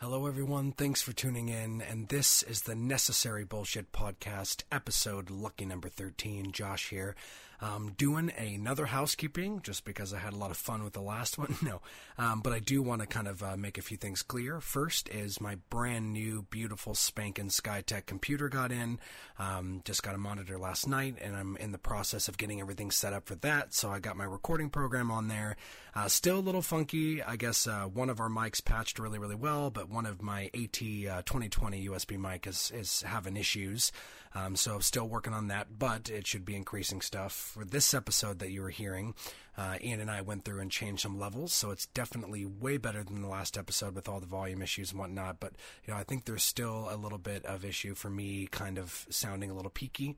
Hello, everyone. Thanks for tuning in. And this is the Necessary Bullshit Podcast, episode lucky number 13. Josh here. Um, doing another housekeeping just because I had a lot of fun with the last one. No, um, but I do want to kind of uh, make a few things clear. First is my brand new, beautiful spanking Skytech computer got in. Um, just got a monitor last night, and I'm in the process of getting everything set up for that. So I got my recording program on there. Uh, still a little funky. I guess uh, one of our mics patched really, really well, but one of my AT 2020 USB mic is is having issues. Um, so still working on that, but it should be increasing stuff. For this episode that you were hearing, uh, Ian and I went through and changed some levels, so it's definitely way better than the last episode with all the volume issues and whatnot. But you know, I think there's still a little bit of issue for me, kind of sounding a little peaky.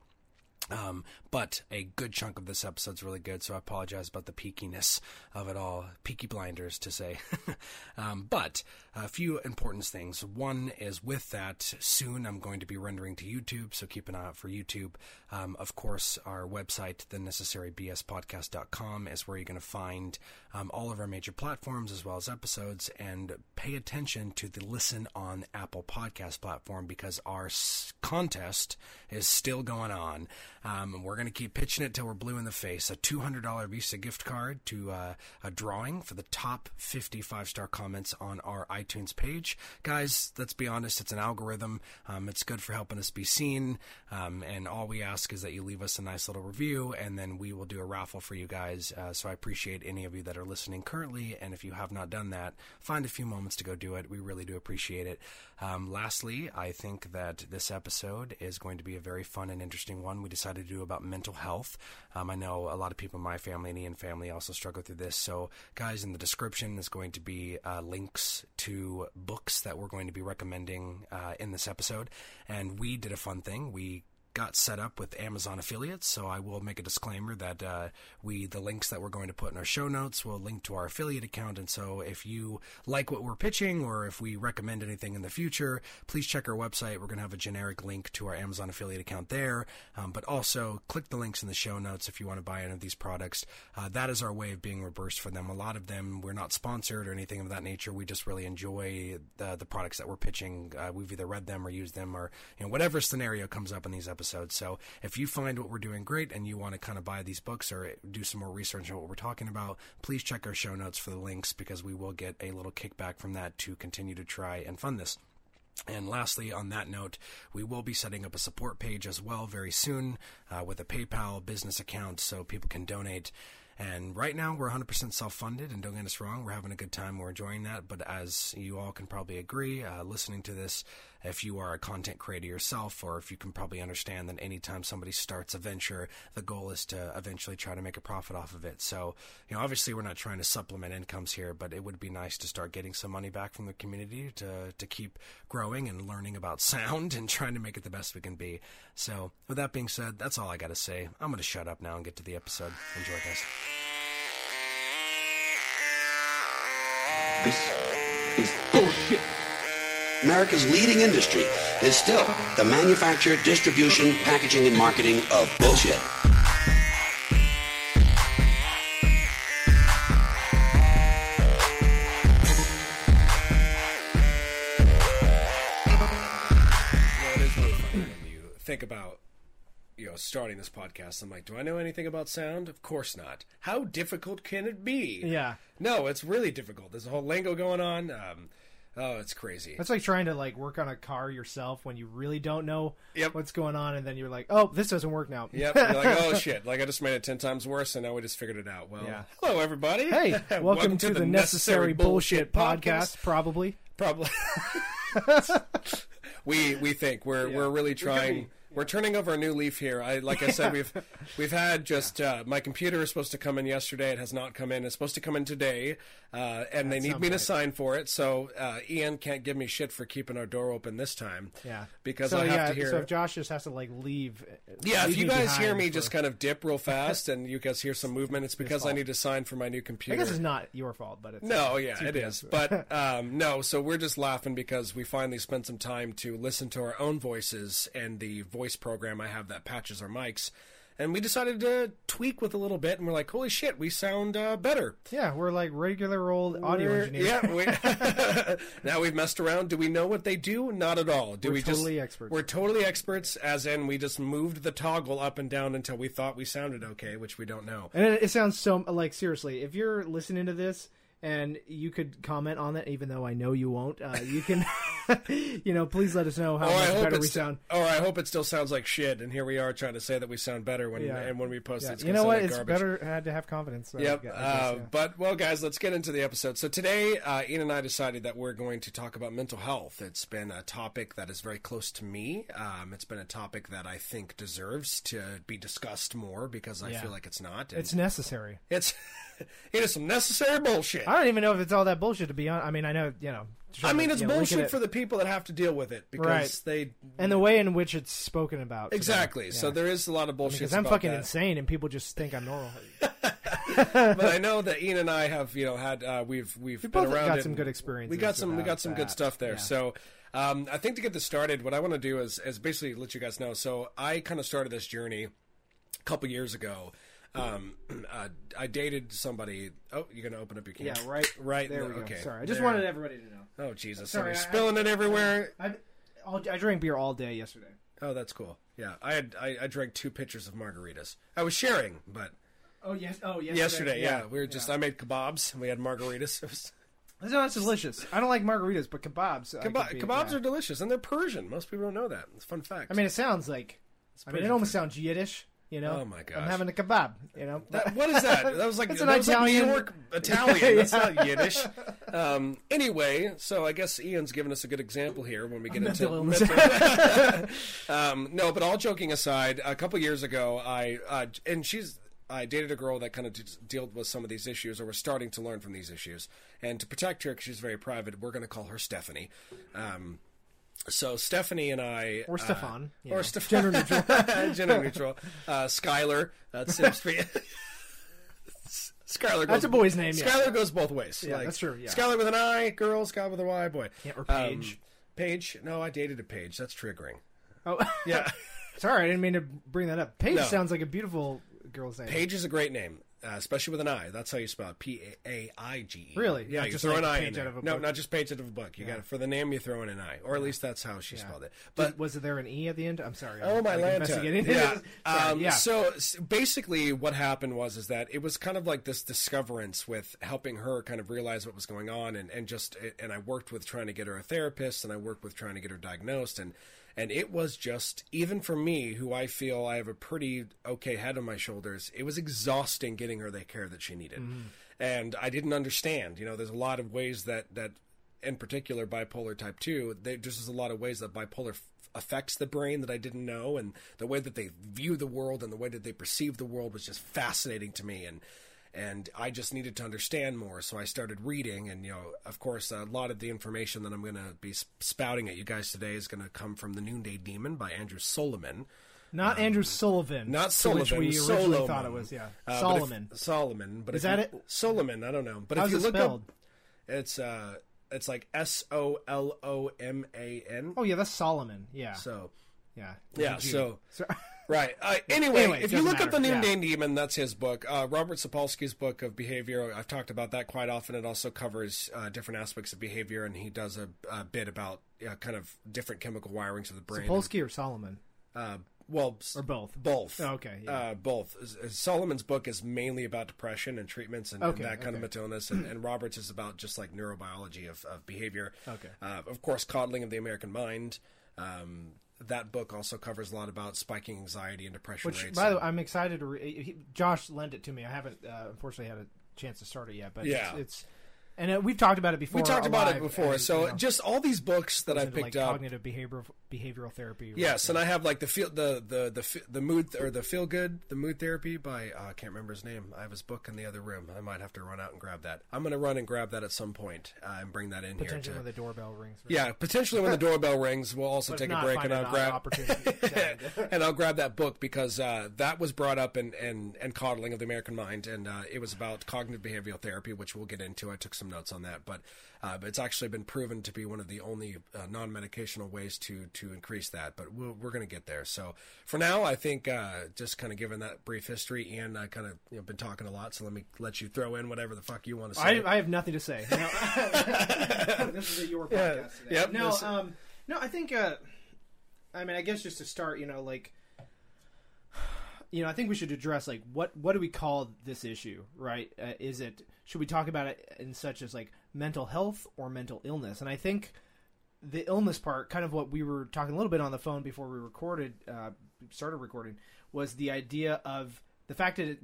Um, but a good chunk of this episode's really good, so I apologize about the peakiness of it all. Peaky blinders, to say. um, but a few important things. One is with that, soon I'm going to be rendering to YouTube, so keep an eye out for YouTube. Um, of course, our website, thenecessarybspodcast.com, is where you're going to find um, all of our major platforms as well as episodes, and pay attention to the Listen on Apple Podcast platform because our s- contest is still going on. Um, we're going to keep pitching it till we're blue in the face. A $200 Visa gift card to uh, a drawing for the top 55 star comments on our iTunes page. Guys, let's be honest, it's an algorithm. Um, it's good for helping us be seen. Um, and all we ask is that you leave us a nice little review, and then we will do a raffle for you guys. Uh, so I appreciate any of you that are listening currently. And if you have not done that, find a few moments to go do it. We really do appreciate it. Um, lastly, I think that this episode is going to be a very fun and interesting one. We decided to do about mental health. Um, I know a lot of people in my family and Ian family also struggle through this. So, guys, in the description is going to be uh, links to books that we're going to be recommending uh, in this episode. And we did a fun thing. We got set up with Amazon affiliates, so I will make a disclaimer that uh, we the links that we're going to put in our show notes will link to our affiliate account. And so, if you like what we're pitching, or if we recommend anything in the future, please check our website. We're going to have a generic link to our Amazon affiliate account there. Um, but also, click the links in the show notes if you want to buy any of these products. Uh, that is our way of being reimbursed for them. A lot of them we're not sponsored or anything of that nature. We just really enjoy the the products that we're pitching. Uh, we've either read them or used them, or you know whatever scenario comes up in these episodes. So if you find what we're doing great and you want to kind of buy these books or do some more research on what we're talking about, please check our show notes for the links because we will get a little kickback from that to continue to try and fund this. And lastly, on that note, we will be setting up a support page as well very soon uh, with a PayPal business account so people can donate. And right now, we're 100% self funded, and don't get us wrong, we're having a good time, we're enjoying that. But as you all can probably agree, uh, listening to this, if you are a content creator yourself, or if you can probably understand that anytime somebody starts a venture, the goal is to eventually try to make a profit off of it. So, you know, obviously, we're not trying to supplement incomes here, but it would be nice to start getting some money back from the community to, to keep growing and learning about sound and trying to make it the best we can be. So, with that being said, that's all I got to say. I'm going to shut up now and get to the episode. Enjoy, guys. This is bullshit. America's leading industry is still the manufacture, distribution, packaging, and marketing of bullshit. It is really funny when you think about you know starting this podcast. I'm like, do I know anything about sound? Of course not. How difficult can it be? Yeah. No, it's really difficult. There's a whole lingo going on. Um, oh, it's crazy. That's like trying to like work on a car yourself when you really don't know Yep. what's going on, and then you're like, "Oh, this doesn't work now." Yep. You're like, oh shit! Like I just made it ten times worse, and now we just figured it out. Well, Yeah. hello everybody. Hey, welcome, to, the Necessary Bullshit podcast. Probably. Probably. we we think we're we're really trying. We're turning over a new leaf here. I like I said, we've we've had just uh, my computer is supposed to come in yesterday. It has not come in. It's supposed to come in today, uh, and they need me to sign for it. So uh, Ian can't give me shit for keeping our door open this time. Yeah. because so I have yeah, to hear. so if Josh just has to like leave. yeah, if you guys hear me for- just kind of dip real fast and you guys hear some movement, it's because I need to sign for my new computer. I guess it's not your fault, but it's No, uh, yeah, it TPS. But um, no, so we're just laughing because we finally spent some time to listen to our own voices and the voice program I have that patches our mics. and we decided to tweak with a little bit, and we're like, holy shit, we sound uh, better. Yeah, we're like regular old audio We're- engineers. Yeah. We, now we've messed around. Do we know what they do? Not at all. Do We're we totally just, experts. We're totally experts, as in we just moved the toggle up and down until we thought we sounded okay, which we don't know. And it, it sounds so like seriously. If you're listening to this and you could comment on that, even though I know you won't, uh, you can, you know, please let us know how Or Oh, much better we sound. Or I hope it still sounds like shit, and here we are trying to say that we sound better when Yeah. and when we post Yeah. it, it's You know what? like It's garbage. better had to have confidence. So Yep. Guess, Uh, yeah. But well, guys, let's get into the episode. So today, uh, Ian and I decided that we're going to talk about mental health. It's been a topic that is very close to me. Um, it's been a topic that I think deserves to be discussed more because I feel like it's not. And It's necessary. it's it is some necessary bullshit. I don't even know if it's all that bullshit. To be honest, I mean, I know you know. I mean, it's you know, bullshit it. for the people that have to deal with it because Right. they and the way in which it's spoken about. exactly. So there is a lot of bullshit. because I'm fucking that. insane and people just think I'm normal. but I know that Ian and I have, you know, had uh, we've we've been both around got it some good experiences We got some we got some good stuff there. Yeah. So um, I think to get this started, what I want to do is is basically let you guys know. So I kind of started this journey a couple years ago. Um, uh, I dated somebody. Oh, you're gonna open up your can. yeah, right. right. There we the- go. Okay, Sorry, I just there. wanted everybody to know. Oh Jesus! Sorry, Sorry, I- spilling it everywhere. I, I drank beer all day yesterday. Oh, that's cool. Yeah, I had I, I drank two pitchers of margaritas. I was sharing, but Oh yes. Oh yesterday. yesterday, yeah, we were just I made kebabs and we had margaritas. It was- No, that's delicious. I don't like margaritas, but kebabs. Keba- be- kebabs yeah. are delicious, and they're Persian. Most people don't know that. It's a fun fact. I mean, it sounds like. I mean, it almost sounds Yiddish. You know. Oh, my I'm having a kebab. You know. That- what is that? That was like that an was like Italian- New York Italian. That's Yeah. not Yiddish. Um, anyway, so I guess Ian's given us a good example here when we get into Mental um, no, but all joking aside, a couple years ago, I uh, and she's. I dated a girl that kind of d- dealt with some of these issues, or was starting to learn from these issues. And to protect her, because she's very private, we're going to call her Stephanie. Um, so Stephanie and I, Or uh, Stefan, or Stefan, gender neutral. gender neutral. Uh, Skylar, that seems to be. Skylar goes. That's a boy's name, yeah. Skylar goes both ways. Yeah, that's true, yeah. Skylar with an I, girl. Skylar with a Y, boy. Yeah, or Um, Paige. Paige. No, I dated a Paige. That's triggering. Oh, Yeah, sorry, I didn't mean to bring that up. Paige No. sounds like a beautiful girl's name. Paige is a great name, uh, especially with an I. That's how you spell it. P A I G E. Really? Yeah, you throw like an I in there. out of a no, book? not just page out of a book. You got to for the name you throw in an I, or at least that's how she spelled it. But was there an e at the end? I'm sorry. Oh I'm, my Lanta! Yeah. Sorry, um, yeah. So s- basically, what happened was is that it was kind of like this discoverance with helping her kind of realize what was going on, and and just and I worked with trying to get her a therapist, and I worked with trying to get her diagnosed, and and it was just even for me, who I feel I have a pretty okay head on my shoulders, it was exhausting getting her the care that she needed, Mm-hmm. and I didn't understand. You know, there's a lot of ways that that in particular bipolar type 2 they, there's just a lot of ways that bipolar f- affects the brain that i didn't know and the way that they view the world and the way that they perceive the world was just fascinating to me and and i just needed to understand more so i started reading and you know of course a lot of the information that i'm going to be spouting at you guys today is going to come from the noonday demon by andrew solomon not Andrew Sullivan. um, not Sullivan, which we originally Solomon. thought it was. Yeah, Uh, but if- Solomon. Solomon, but Is that you- it? Solomon, I don't know. But How's if you it look spelled? up, it's uh, it's like S O L O M A N. Oh yeah, that's Solomon. Yeah, So yeah, yeah, With a G. so So- right. Uh, anyway, Anyway, if you look up the matter, Noonday Demon, that's his book. Uh, Robert Sapolsky's book of behavior. I've talked about that quite often. It also covers uh, different aspects of behavior, and he does a, a bit about uh, kind of different chemical wirings of the brain. Polsky or Solomon uh, well, or both. Both. Oh, okay, yeah. Uh, both. Solomon's book is mainly about depression and treatments and, and that kind of okay. mental illness, and, and Roberts is about just like neurobiology of, of behavior. Okay. Uh, of course, coddling of the American mind. Um, that book also covers a lot about spiking anxiety and depression Which, rates. by the way, I'm excited to. Re- he, Josh lent it to me. I haven't uh, unfortunately had a chance to start it yet, but Yeah. it's, it's and uh, we've talked about it before. we talked about it before. and, so you know, just all these books that I picked like up. cognitive behavioral behavioral therapy. Yes, and I have like the feel the the the the mood or the feel good the mood therapy by uh, I can't remember his name. I have his book in the other room. I might have to run out and grab that. I'm going to run and grab that at some point uh, and bring that in potentially here. when the doorbell rings. yeah, potentially when the doorbell rings, we'll also But take a break and I'll grab opportunity. and I'll grab that book because uh, that was brought up in, in, in coddling of the American mind, and uh, it was about cognitive behavioral therapy, which we'll get into. I took some notes on that, but Uh, but it's actually been proven to be one of the only uh, non-medicational ways to to increase that. But we'll, we're going to get there. So for now, I think uh, just kind of given that brief history, and I kind of you know, been talking a lot. So let me let you throw in whatever the fuck you want to say. I, I have nothing to say. No. this is your podcast today. Yep, no, this- um, no, I think. Uh, I mean, I guess just to start, you know, like, you know, I think we should address like what what do we call this issue, right? Uh, is it should we talk about it in such as like mental health or mental illness? And I think the illness part, kind of what we were talking a little bit on the phone before we recorded, uh, started recording, was the idea of the fact that it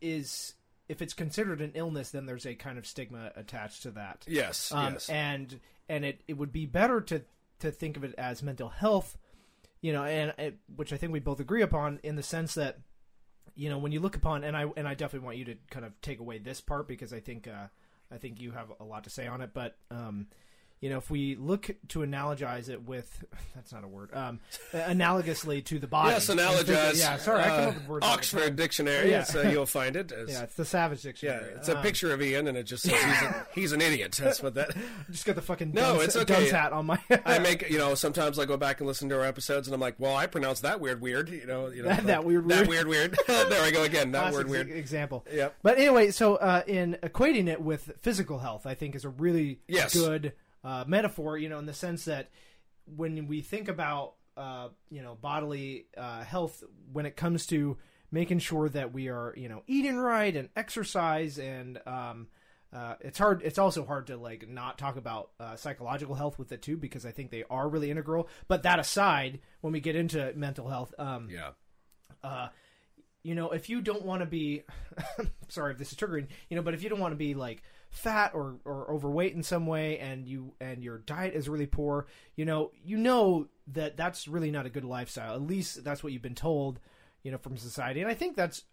is, if it's considered an illness, then there's a kind of stigma attached to that. yes, Um, yes. And and it, it would be better to to think of it as mental health, you know, and it, which I think we both agree upon in the sense that, you know, when you look upon and I and I definitely want you to kind of take away this part because I think uh, I think you have a lot to say on it, but um, you know, if we look to analogize it with that's not a word, um, analogously to the body. Yes, analogize. Yeah, sorry, I come uh, up with words. Oxford. Dictionary. Yeah. Yes, uh, you'll find it. It's- Yeah, it's the Savage Dictionary. yeah, it's a Um, picture of Ian, and it just says he's, a, he's an idiot. That's what that. Just got the fucking No, dunce, it's okay. hat on my. I make you know sometimes I go back and listen to our episodes, and I'm like, well, I pronounce that weird weird. You know, you know That- that weird that weird. weird weird. there I go again. That classic word weird. example. Yep. But anyway, so uh, in equating it with physical health, I think is a really Yes. good uh, metaphor. You know, in the sense that when we think about uh, you know bodily uh, health, when it comes to making sure that we are you know eating right and exercise and um, uh, it's hard. It's also hard to like not talk about uh, psychological health with it too, because I think they are really integral. But that aside, when we get into mental health, um, Yeah. uh, you know, if you don't want to be, sorry if this is triggering, you know, but if you don't want to be like fat or, or overweight in some way, and you and your diet is really poor, you know, you know that that's really not a good lifestyle. At least that's what you've been told, you know, from society, and I think that's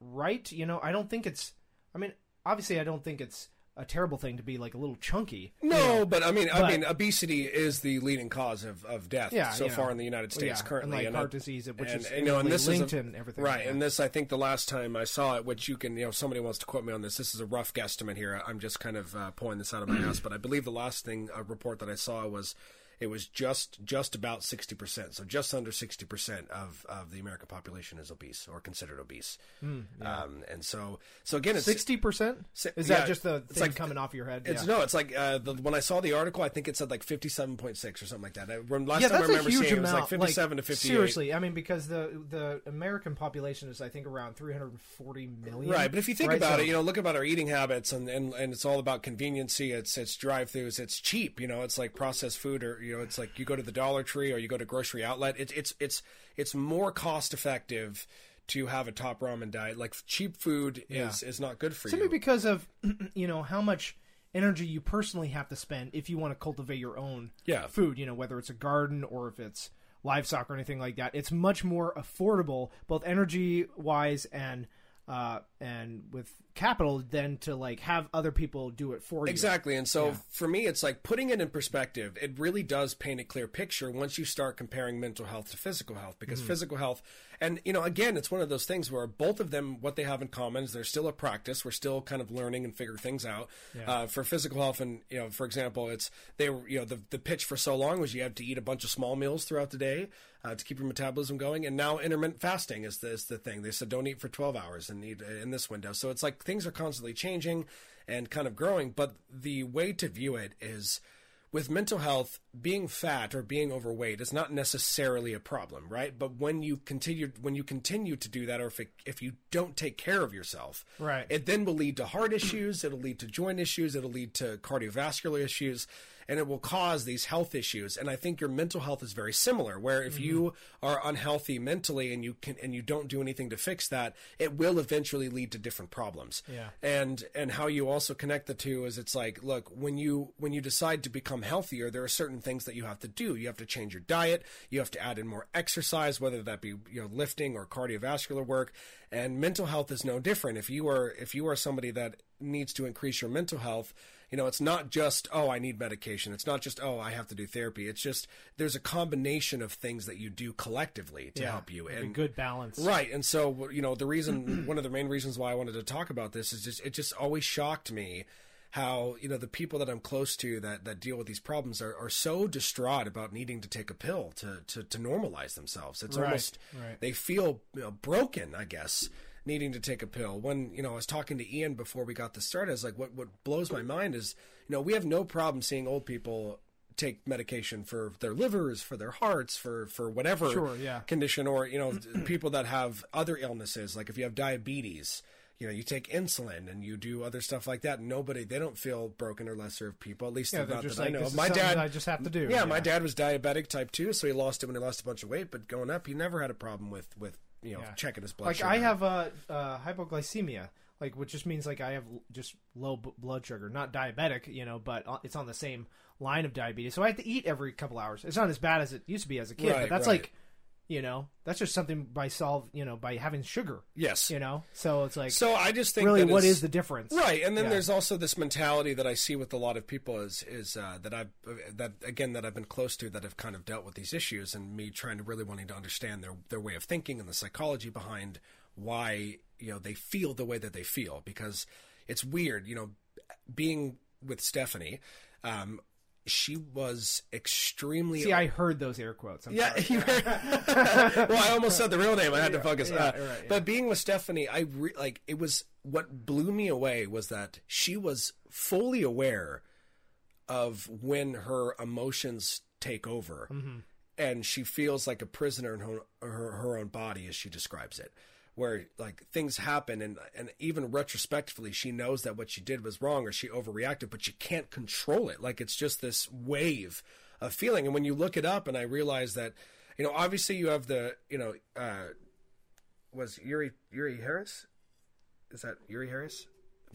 right. You know, I don't think it's. I mean, obviously, I don't think it's a terrible thing to be like a little chunky. you No, know. but I mean, I mean, obesity is the leading cause of, of death Yeah, so you far in the United States yeah, currently, and like and heart I- disease, which and, is you know, and this linked is a, everything. right. yeah. And this, I think, the last time I saw it, which you can, you know, somebody wants to quote me on this. This is a rough guesstimate here. I'm just kind of uh, pulling this out of my ass, but I believe the last thing a report that I saw was it was just just about sixty percent, so just under sixty percent of of the American population is obese or considered obese. Hmm, um, and so, so again, it's Sixty percent? Si- Is yeah, that just the thing like- coming off your head? It's yeah. no, it's like uh, the, when I saw the article, I think it said like fifty-seven point six or something like that. I, when, last yeah, time I remember seeing it, it was amount. like fifty-seven to fifty-eight. Seriously, I mean, because the the American population is, I think, around 340 million. Right, but if you think right? about So- it, you know, look about our eating habits, and, and, and it's all about conveniency. It's it's drive-throughs. It's cheap. You know, it's like processed food, or you know, it's like you go to the Dollar Tree or you go to grocery outlet. It's it's it's it's more cost-effective to have a top ramen diet. Like cheap food is is not good for simply you. Simply because of you know how much energy you personally have to spend if you want to cultivate your own Yeah. food. You know, whether it's a garden or if it's livestock or anything like that. It's much more affordable, both energy wise and uh, and with capital, than to like have other people do it for you. Exactly. And so for me, it's like putting it in perspective. It really does paint a clear picture once you start comparing mental health to physical health, because Mm-hmm. physical health, and you know, again, it's one of those things where both of them, what they have in common is they're still a practice. We're still kind of learning and figuring things out. Uh, for physical health, and you know, for example, it's they were, you know, the the pitch for so long was you have to eat a bunch of small meals throughout the day uh, to keep your metabolism going, and now intermittent fasting is the, is the thing. They said don't eat for twelve hours and eat in this window. So it's like things are constantly changing and kind of growing. But the way to view it is with mental health, being fat or being overweight is not necessarily a problem, right? But when you continue when you continue to do that, or if it, if you don't take care of yourself, Right. it then will lead to heart issues. It'll lead to joint issues. It'll lead to cardiovascular issues, and it will cause these health issues. And I think your mental health is very similar. Where if mm-hmm. you are unhealthy mentally and you can and you don't do anything to fix that, it will eventually lead to different problems. Yeah. And and how you also connect the two is it's like, look, when you when you decide to become healthier, there are certain things that you have to do. You have to change your diet. You have to add in more exercise, whether that be you know lifting or cardiovascular work. And mental health is no different. If you are if you are somebody that needs to increase your mental health, you know, it's not just oh I need medication. It's not just oh I have to do therapy. It's just there's a combination of things that you do collectively to Yeah, help you. And good balance. Right, and so you know the reason, one of the main reasons why I wanted to talk about this is just it just always shocked me how you know the people that I'm close to that that deal with these problems are, are so distraught about needing to take a pill to to, to normalize themselves. It's Right, almost right. they feel you know, broken, I guess, needing to take a pill. When you know I was talking to Ian before we got this started, I was like, what what blows my mind is you know we have no problem seeing old people take medication for their livers, for their hearts, for for whatever Sure, yeah. condition, or you know people that have other illnesses, like if you have diabetes. You know, you take insulin and you do other stuff like that. Nobody, they don't feel broken or lesser of people. At least Yeah, not that just I know. this of. is My dad, I just have to do. yeah, my dad was diabetic type two, so he lost it when he lost a bunch of weight. But going up, he never had a problem with with you know Yeah. checking his blood like sugar. I have uh, uh, hypoglycemia, like which just means like I have just low b- blood sugar, not diabetic, you know, but uh, it's on the same line of diabetes. So I have to eat every couple hours. It's not as bad as it used to be as a kid, Right, but that's right. like, you know, that's just something by solve, you know, by having sugar, yes. you know. So it's like So I just think really, what is the difference? right? And then Yeah. there's also this mentality that I see with a lot of people is is uh, that I've that again that I've been close to that have kind of dealt with these issues, and me trying to really wanting to understand their their way of thinking and the psychology behind why you know they feel the way that they feel because it's weird, you know, being with Stephanie. Um, she was extremely See, I heard those air quotes. I'm Yeah, well, I almost said the real name. I had to focus. yeah, uh, right, yeah. But being with Stephanie, I re- like it was what blew me away was that she was fully aware of when her emotions take over, Mm-hmm. and she feels like a prisoner in her, her her own body, as she describes it. Where like things happen, and and even retrospectively, she knows that what she did was wrong, or she overreacted, but she can't control it. Like it's just this wave of feeling. And when you look it up, and I realize that, you know, obviously you have the, you know, uh, was Yuri Yuri Harris? Is that Yuri Harris?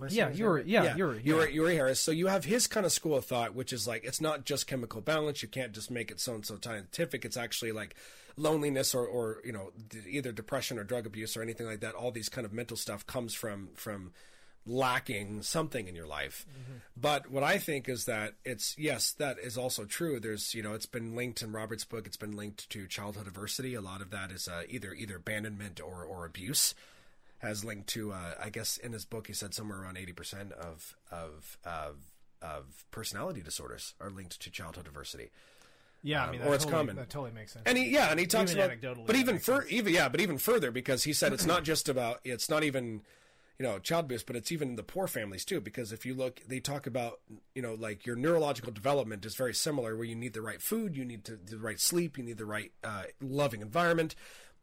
Yeah, his Yuri- yeah, right? Yuri, Yuri, Yuri Harris. So you have his kind of school of thought, which is like it's not just chemical balance. You can't just make it so and so scientific. It's actually like loneliness or, or you know either depression or drug abuse or anything like that. All these kind of mental stuff comes from from lacking something in your life. But what I think is that it's yes, that is also true. There's you know it's been linked in Robert's book. It's been linked to childhood adversity. A lot of that is uh, either either abandonment or or abuse. Has linked to uh, I guess in his book he said somewhere around eighty percent of of of of personality disorders are linked to childhood adversity. Yeah. I mean, or it's totally, common. That totally makes sense. And he, yeah, and he talks Even about, anecdotally, but even fur, even yeah, but even further because he said it's not just about, it's not even, you know, child abuse, but it's even the poor families too. Because if you look, they talk about, you know, like your neurological development is very similar, where you need the right food, you need to, the right sleep, you need the right uh, loving environment.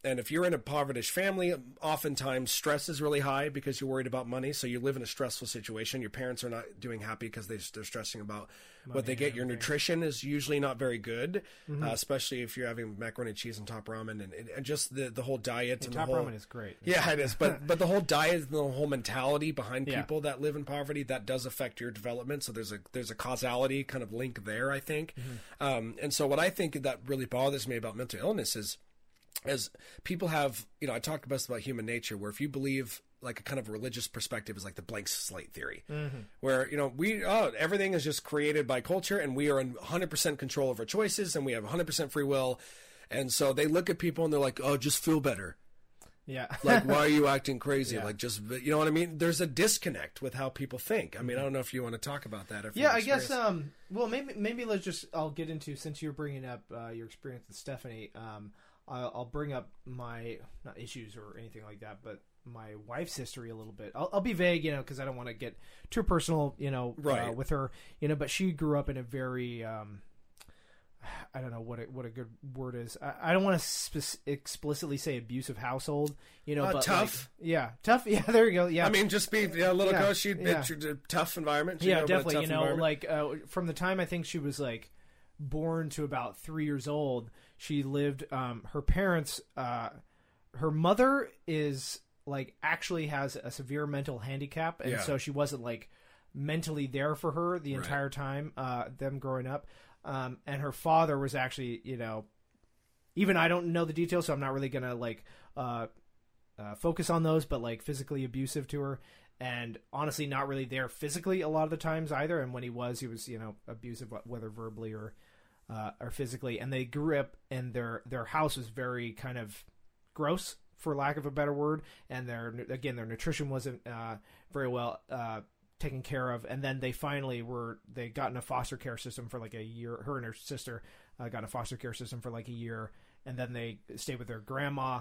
And if you're in a impoverished family, oftentimes stress is really high because you're worried about money. So you live in a stressful situation. Your parents are not doing happy because they, they're stressing about what they get. Your nutrition is usually not very good, Mm-hmm. uh, especially if you're having macaroni and cheese and top ramen and, and, just the, the whole diet and Top the whole, ramen is great. Yeah, it is. But but the whole diet and the whole mentality behind Yeah. people that live in poverty that does affect your development. So there's a there's a causality kind of link there, I think. Mm-hmm. Um, and so what I think that really bothers me about mental illness is as people have, you know, I talked about us about human nature, where if you believe like a kind of religious perspective is like the blank slate theory, where you know we oh everything is just created by culture and we are in 100 percent control of our choices and we have 100 percent free will, and so they look at people and they're like, oh, just feel better. Yeah. Like, why are you acting crazy? Yeah. Like, just you know what I mean? There's a disconnect with how people think. I mean, I don't know if you want to talk about that. Yeah, I guess. Um, well, maybe maybe let's just. I'll get into since you're bringing up uh, your experience with Stephanie. Um, I'll, I'll bring up my not issues or anything like that, but my wife's history a little bit. I'll, I'll be vague, you know, because I don't want to get too personal, you know, uh, with her, you know. But she grew up in a very. Um, I don't know what a, what a good word is. I, I don't want to explicitly say abusive household, you know, Uh, but like- tough. yeah, tough. Yeah, there you go. Yeah, I mean, just be yeah, little Yeah, coach. She yeah. a tough environment. She yeah, a definitely. You know, like uh, from the time I think she was like born to about three years old, she lived. Um, her parents, uh, her mother is like actually has a severe mental handicap, and Yeah. so she wasn't like mentally there for her the Right. entire time. Uh, them growing up, um, and her father was actually, you know, even I don't know the details, so I'm not really gonna like. Uh, uh, focus on those, but like physically abusive to her, and honestly not really there physically a lot of the times either. And when he was, he was you know abusive, whether verbally or uh, or physically. And they grew up, and their their house was very kind of gross, for lack of a better word. And their again, their nutrition wasn't uh, very well uh, taken care of, and then they finally were they got in a foster care system for like a year. Her and her sister uh, got a foster care system for like a year, and then they stayed with their grandma,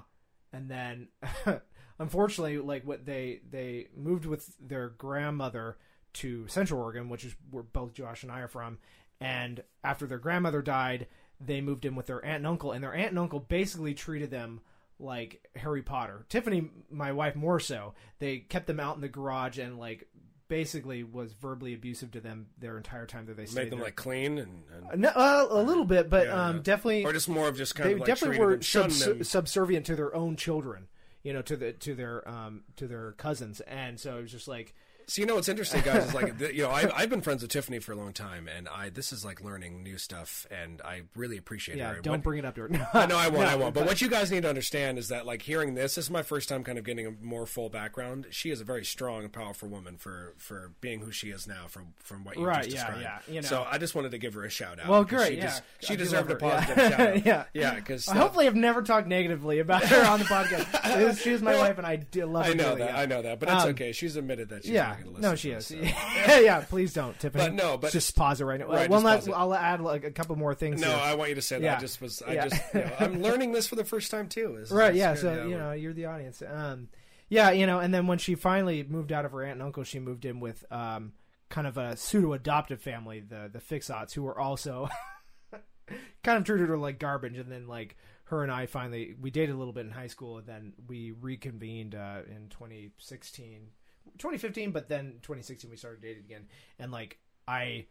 and then unfortunately, like what they they moved with their grandmother to Central Oregon, which is where both Josh and I are from, and after their grandmother died, they moved in with their aunt and uncle, and their aunt and uncle basically treated them like Harry Potter. Tiffany, my wife, more so. They kept them out in the garage and like basically was verbally abusive to them their entire time that they stayed Made them there. like clean and, and No, uh, a little bit, but Yeah, um, definitely or just more of just kind they of like definitely were subs- subservient to their own children. You know, to the to their um to their cousins, and so it was just like So you know what's interesting, guys, is like you know I've, I've been friends with Tiffany for a long time, and I this is like learning new stuff, and I really appreciate yeah, her. don't What- bring it up to her. no, I won't. I won't. But what you guys need to understand is that, like, hearing this, this is my first time kind of getting a more full background. She is a very strong and powerful woman for for being who she is now. From from what you Right, just yeah, described. yeah, you know. So I just wanted to give her a shout out. Well, great, She, yeah. des- she deserved a positive yeah. shout out. yeah, yeah. Because I hopefully have never talked negatively about her on the podcast. She was- my wife, and I do love her. I know that. yeah. I know that. But it's Um, okay. She's admitted that. She's Yeah, not gonna listen no, to she this, is. so. yeah, yeah. Please don't, Tiffany. But no, but- just pause it right now. Right, well, just let, pause it. I'll add like a couple more things. No, here. I want you to say that. Yeah. I just was. I Yeah. just. You know, I'm learning this for the first time too. This right yeah so you know you're the audience um yeah you know and then when she finally moved out of her aunt and uncle she moved in with um kind of a pseudo adoptive family the the fixots who were also kind of treated her like garbage and then like her and I finally we dated a little bit in high school and then we reconvened uh in 2016 2015 but then 2016 we started dating again and like I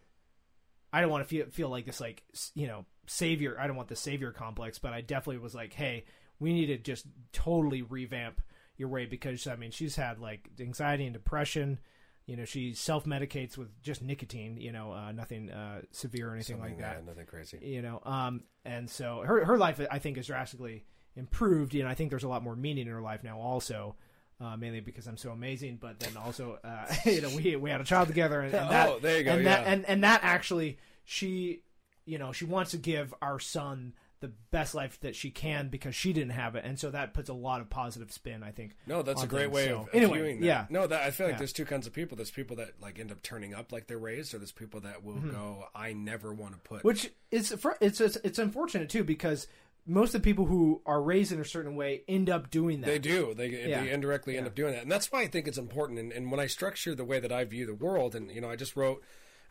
I don't want to feel feel like this like you know savior. I don't want the savior complex, but I definitely was like, hey, we need to just totally revamp your way because I mean she's had like anxiety and depression. You know, she self medicates with just nicotine. You know, uh, nothing uh, severe or anything Something, like that. yeah, nothing crazy. You know, um, and so her her life I think is drastically improved. You know, I think there's a lot more meaning in her life now also. Uh, mainly because I'm so amazing, but then also, uh, you know, we we had a child together, and, and that, Oh, there you go, and that, and and that actually, she, you know, she wants to give our son the best life that she can because she didn't have it, and so that puts a lot of positive spin, I think. No, that's a great things. way So, of, of anyway, viewing that. yeah. No, that I feel like Yeah. there's two kinds of people. There's people that like end up turning up like they're raised, or there's people that will go, "I never want to put." Mm-hmm. Which is it's, it's it's unfortunate too because most of the people who are raised in a certain way end up doing that. They do. They, Yeah. they indirectly end up doing that, and that's why I think it's important. And, and when I structure the way that I view the world, and you know, I just wrote,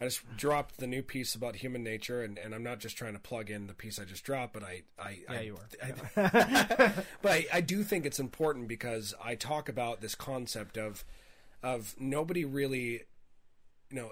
I just dropped the new piece about human nature, and, and I'm not just trying to plug in the piece I just dropped, but I, I, Yeah, I, you are. I- but I, I do think it's important because I talk about this concept of, of nobody really, you know,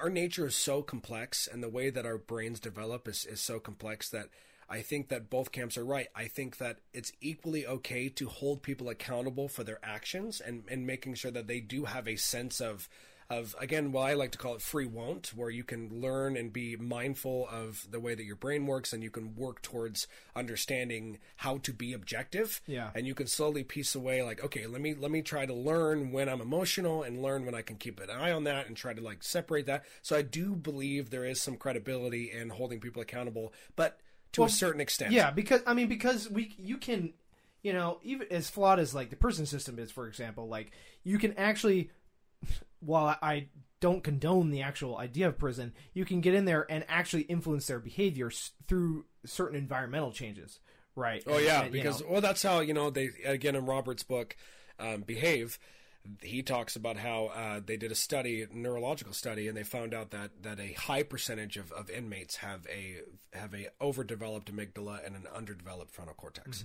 our nature is so complex and the way that our brains develop is, is so complex that I think that both camps are right. I think that it's equally okay to hold people accountable for their actions and, and making sure that they do have a sense of of again what I like to call it free won't, where you can learn and be mindful of the way that your brain works and you can work towards understanding how to be objective. Yeah. And you can slowly piece away like, okay, let me let me try to learn when I'm emotional and learn when I can keep an eye on that and try to like separate that. So I do believe there is some credibility in holding people accountable, but to a certain extent. Yeah, because I mean, because we you can, you know, even as flawed as like the prison system is, for example, like you can actually, while I don't condone the actual idea of prison, you can get in there and actually influence their behavior through certain environmental changes, right? Oh yeah, and, because know, well, that's how you know they again in Robert's book, um, behave. He talks about how uh, they did a study, a neurological study, and they found out that, that a high percentage of, of inmates have a have a overdeveloped amygdala and an underdeveloped frontal cortex,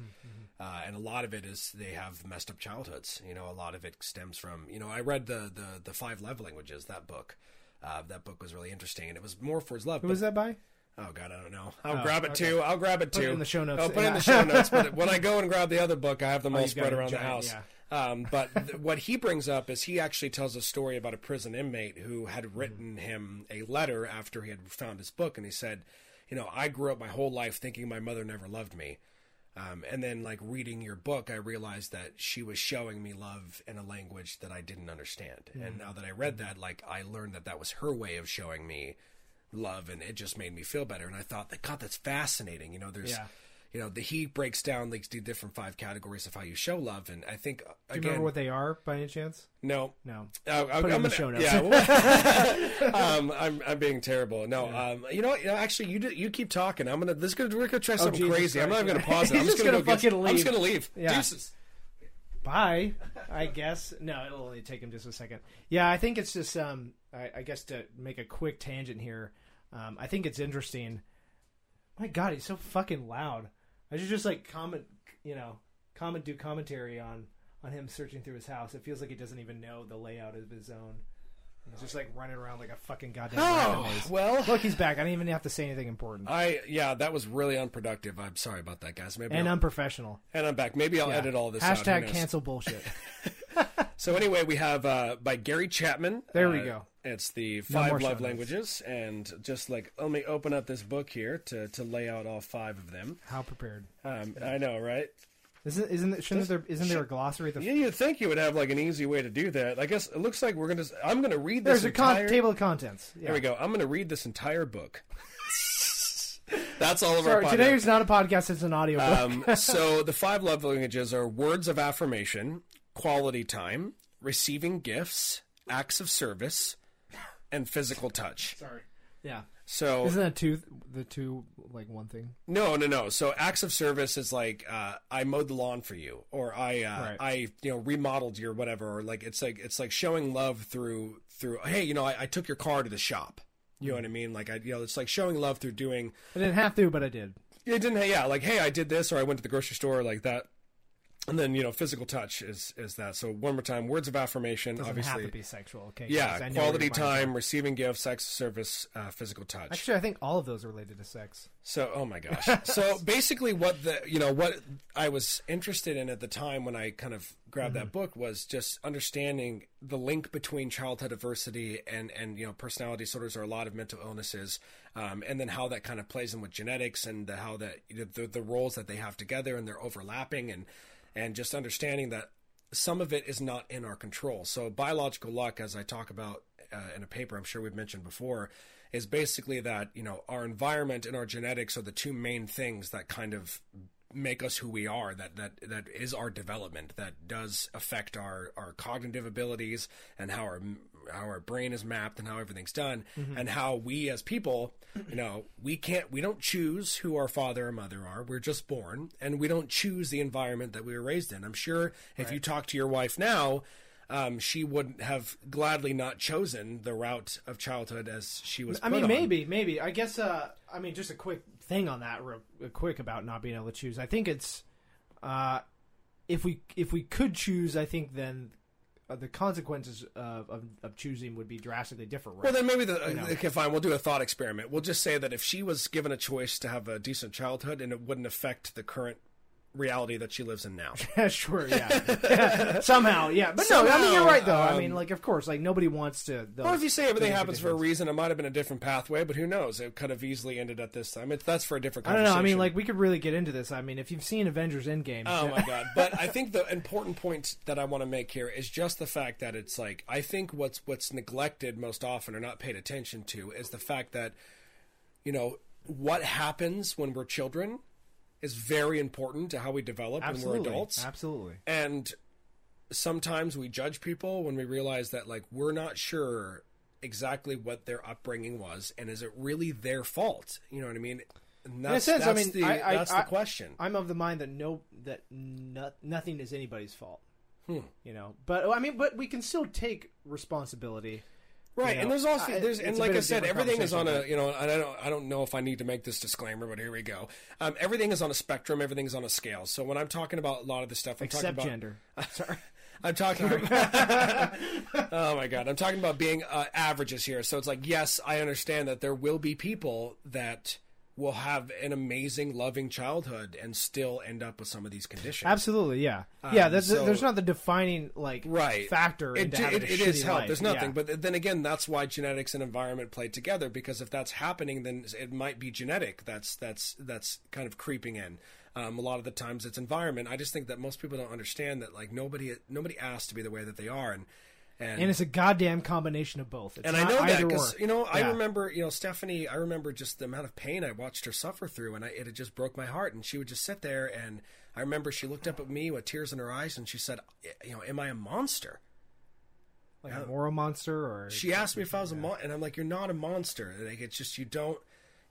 Uh, and a lot of it is they have messed up childhoods. You know, a lot of it stems from you know I read the the, the five love languages that book. Uh, that book was really interesting, and it was more for his love. who but- was that by? Oh God, I don't know. I'll Oh, grab it okay. too. I'll grab it Put it too. in the show notes. I'll put it in the show notes. But when I go and grab the other book, I have them all spread around the giant- house. Um, but th- what he brings up is he actually tells a story about a prison inmate who had written him a letter after he had found his book, and he said, "You know, I grew up my whole life thinking my mother never loved me." Um, and then, like reading your book, I realized that she was showing me love in a language that I didn't understand. And now that I read that, like I learned that that was her way of showing me love, and it just made me feel better. And I thought, like, God, that's fascinating. You know, there's, Yeah. You know, the he breaks down like the different five categories of how you show love, and I think Do you remember what they are by any chance? no, No. uh, Put I'm in the gonna, show notes. Yeah, well, um, I'm I'm being terrible. No, um, you know, what? you know, actually, you do, you keep talking. I'm gonna this is gonna we're gonna try something Oh, crazy. I'm not even gonna pause it. I'm just just gonna, gonna go get- fucking I'm just gonna leave. Yeah. Deuces. Bye. I guess. No, it'll only take him just a second. Yeah, I think it's just. Um, I, I guess to make a quick tangent here, um, I think it's interesting. My God, he's so fucking loud. I should just like comment, you know, comment, do commentary on on him searching through his house. It feels like he doesn't even know the layout of his own. He's just like running around like a fucking goddamn. rat in a Oh maze. well, Look, he's back. I didn't even have to say anything important. I yeah, that was really unproductive. I'm sorry about that, guys. Maybe and I'll, unprofessional. and I'm back. Maybe I'll Yeah. edit all this. Hashtag knows? cancel bullshit. So anyway, we have uh, by Gary Chapman. There we Uh, go. It's the five show love languages, and just like let me open up this book here to to lay out all five of them. How prepared? Um, I know, right? Isn't isn't shouldn't there isn't there a glossary the Yeah, you'd think you would have like an easy way to do that. I guess it looks like we're gonna. I'm gonna read this There's a con- table of contents. Yeah. There we go. I'm gonna read this entire book. That's all of Sorry, our today podcast. is not a podcast; it's an audio book. Um, so the five love languages are words of affirmation, quality time, receiving gifts, acts of service, and physical touch. Sorry. Yeah. So Isn't that two? The two like one thing? no, no, no. So acts of service is like uh, I mowed the lawn for you, or I uh, Right. I you know remodeled your whatever, or like it's like it's like showing love through through. Hey, you know I, I took your car to the shop. You know what I mean? Like I, you know, it's like showing love through doing I didn't have to, but I did. it didn't yeah like hey i did this or i went to the grocery store like that and then you know physical touch is is that so one more time words of affirmation Doesn't obviously have to be sexual. Okay. yeah quality time are. receiving gifts sex service uh, physical touch Actually, I think all of those are related to sex. so oh my gosh so basically what the you know what i was interested in at the time when i kind of grabbed Mm-hmm. that book was just understanding the link between childhood adversity and and you know personality disorders or a lot of mental illnesses um, and then how that kind of plays in with genetics and the, how that you know, the, the roles that they have together and they're overlapping and and just understanding that some of it is not in our control. So biological luck, as I talk about uh, in a paper I'm sure we've mentioned before, is basically that you know our environment and our genetics are the two main things that kind of make us who we are that that that is our development that does affect our our cognitive abilities and how our how our brain is mapped and how everything's done and how we as people you know we can't we don't choose who our father or mother are we're just born and we don't choose the environment that we were raised in i'm sure if you talk to your wife now um, she would have gladly not chosen the route of childhood as she was I mean, on. maybe, maybe. I guess. Uh, I mean, just a quick thing on that, real real quick about not being able to choose. I think it's, uh, if we if we could choose, I think then uh, Uh, the consequences of, of of choosing would be drastically different. Right? Well, then maybe the okay, fine. We'll do a thought experiment. We'll just say that if she was given a choice to have a decent childhood, and it wouldn't affect the current reality that she lives in now. Yeah, sure, yeah. Somehow, yeah. But no, I mean, you're right, though. I um, mean, like, of course, like, nobody wants to. Or if you say everything happens for a reason, it might have been a different pathway, but who knows? It could have easily ended at this time. It's that's for a different. I don't know. I mean, like, we could really get into this. I mean, if you've seen Avengers Endgame. Oh my god! But I think the important point that I want to make here is just the fact that it's like I think what's what's neglected most often or not paid attention to is the fact that you know what happens when we're children is very important to how we develop absolutely. when we're adults. Absolutely. And sometimes we judge people when we realize that like we're not sure exactly what their upbringing was and is it really their fault? You know what I mean? And that's, sense, I mean, the I- I- that's I- the question. I'm of the mind that no, that no, nothing is anybody's fault. Hmm. You know, but I mean, but we can still take responsibility. Right, you and there's also there's it's and like I said, everything is on a you know, I don't I don't know if I need to make this disclaimer, but here we go. Um, everything is on a spectrum, everything is on a scale. So when I'm talking about a lot of this stuff, I'm Except talking about gender. Sorry. I'm talking. About Oh my god, I'm talking about being uh, averages here. So it's like, yes, I understand that there will be people that will have an amazing, loving childhood and still end up with some of these conditions. Absolutely, yeah, yeah. That's, so- there's not the defining like right factor It, it, it, is help. life. There's nothing, Yeah. but then again, that's why genetics and environment play together. Because if that's happening, then it might be genetic. That's that's that's kind of creeping in. Um, a lot of the times it's environment. I just think that most people don't understand that like nobody nobody asked to be the way that they are, and And, and it's a goddamn combination of both. It's and I know that because you know I remember you know Stephanie. I remember just the amount of pain I watched her suffer through, and I, it had just broke my heart. And she would just sit there, and I remember she looked up at me with tears in her eyes, and she said, "You know, am I a monster?" like a moral monster, or She asked me if I was a monster, and I'm like, "You're not a monster. Like it's just you don't,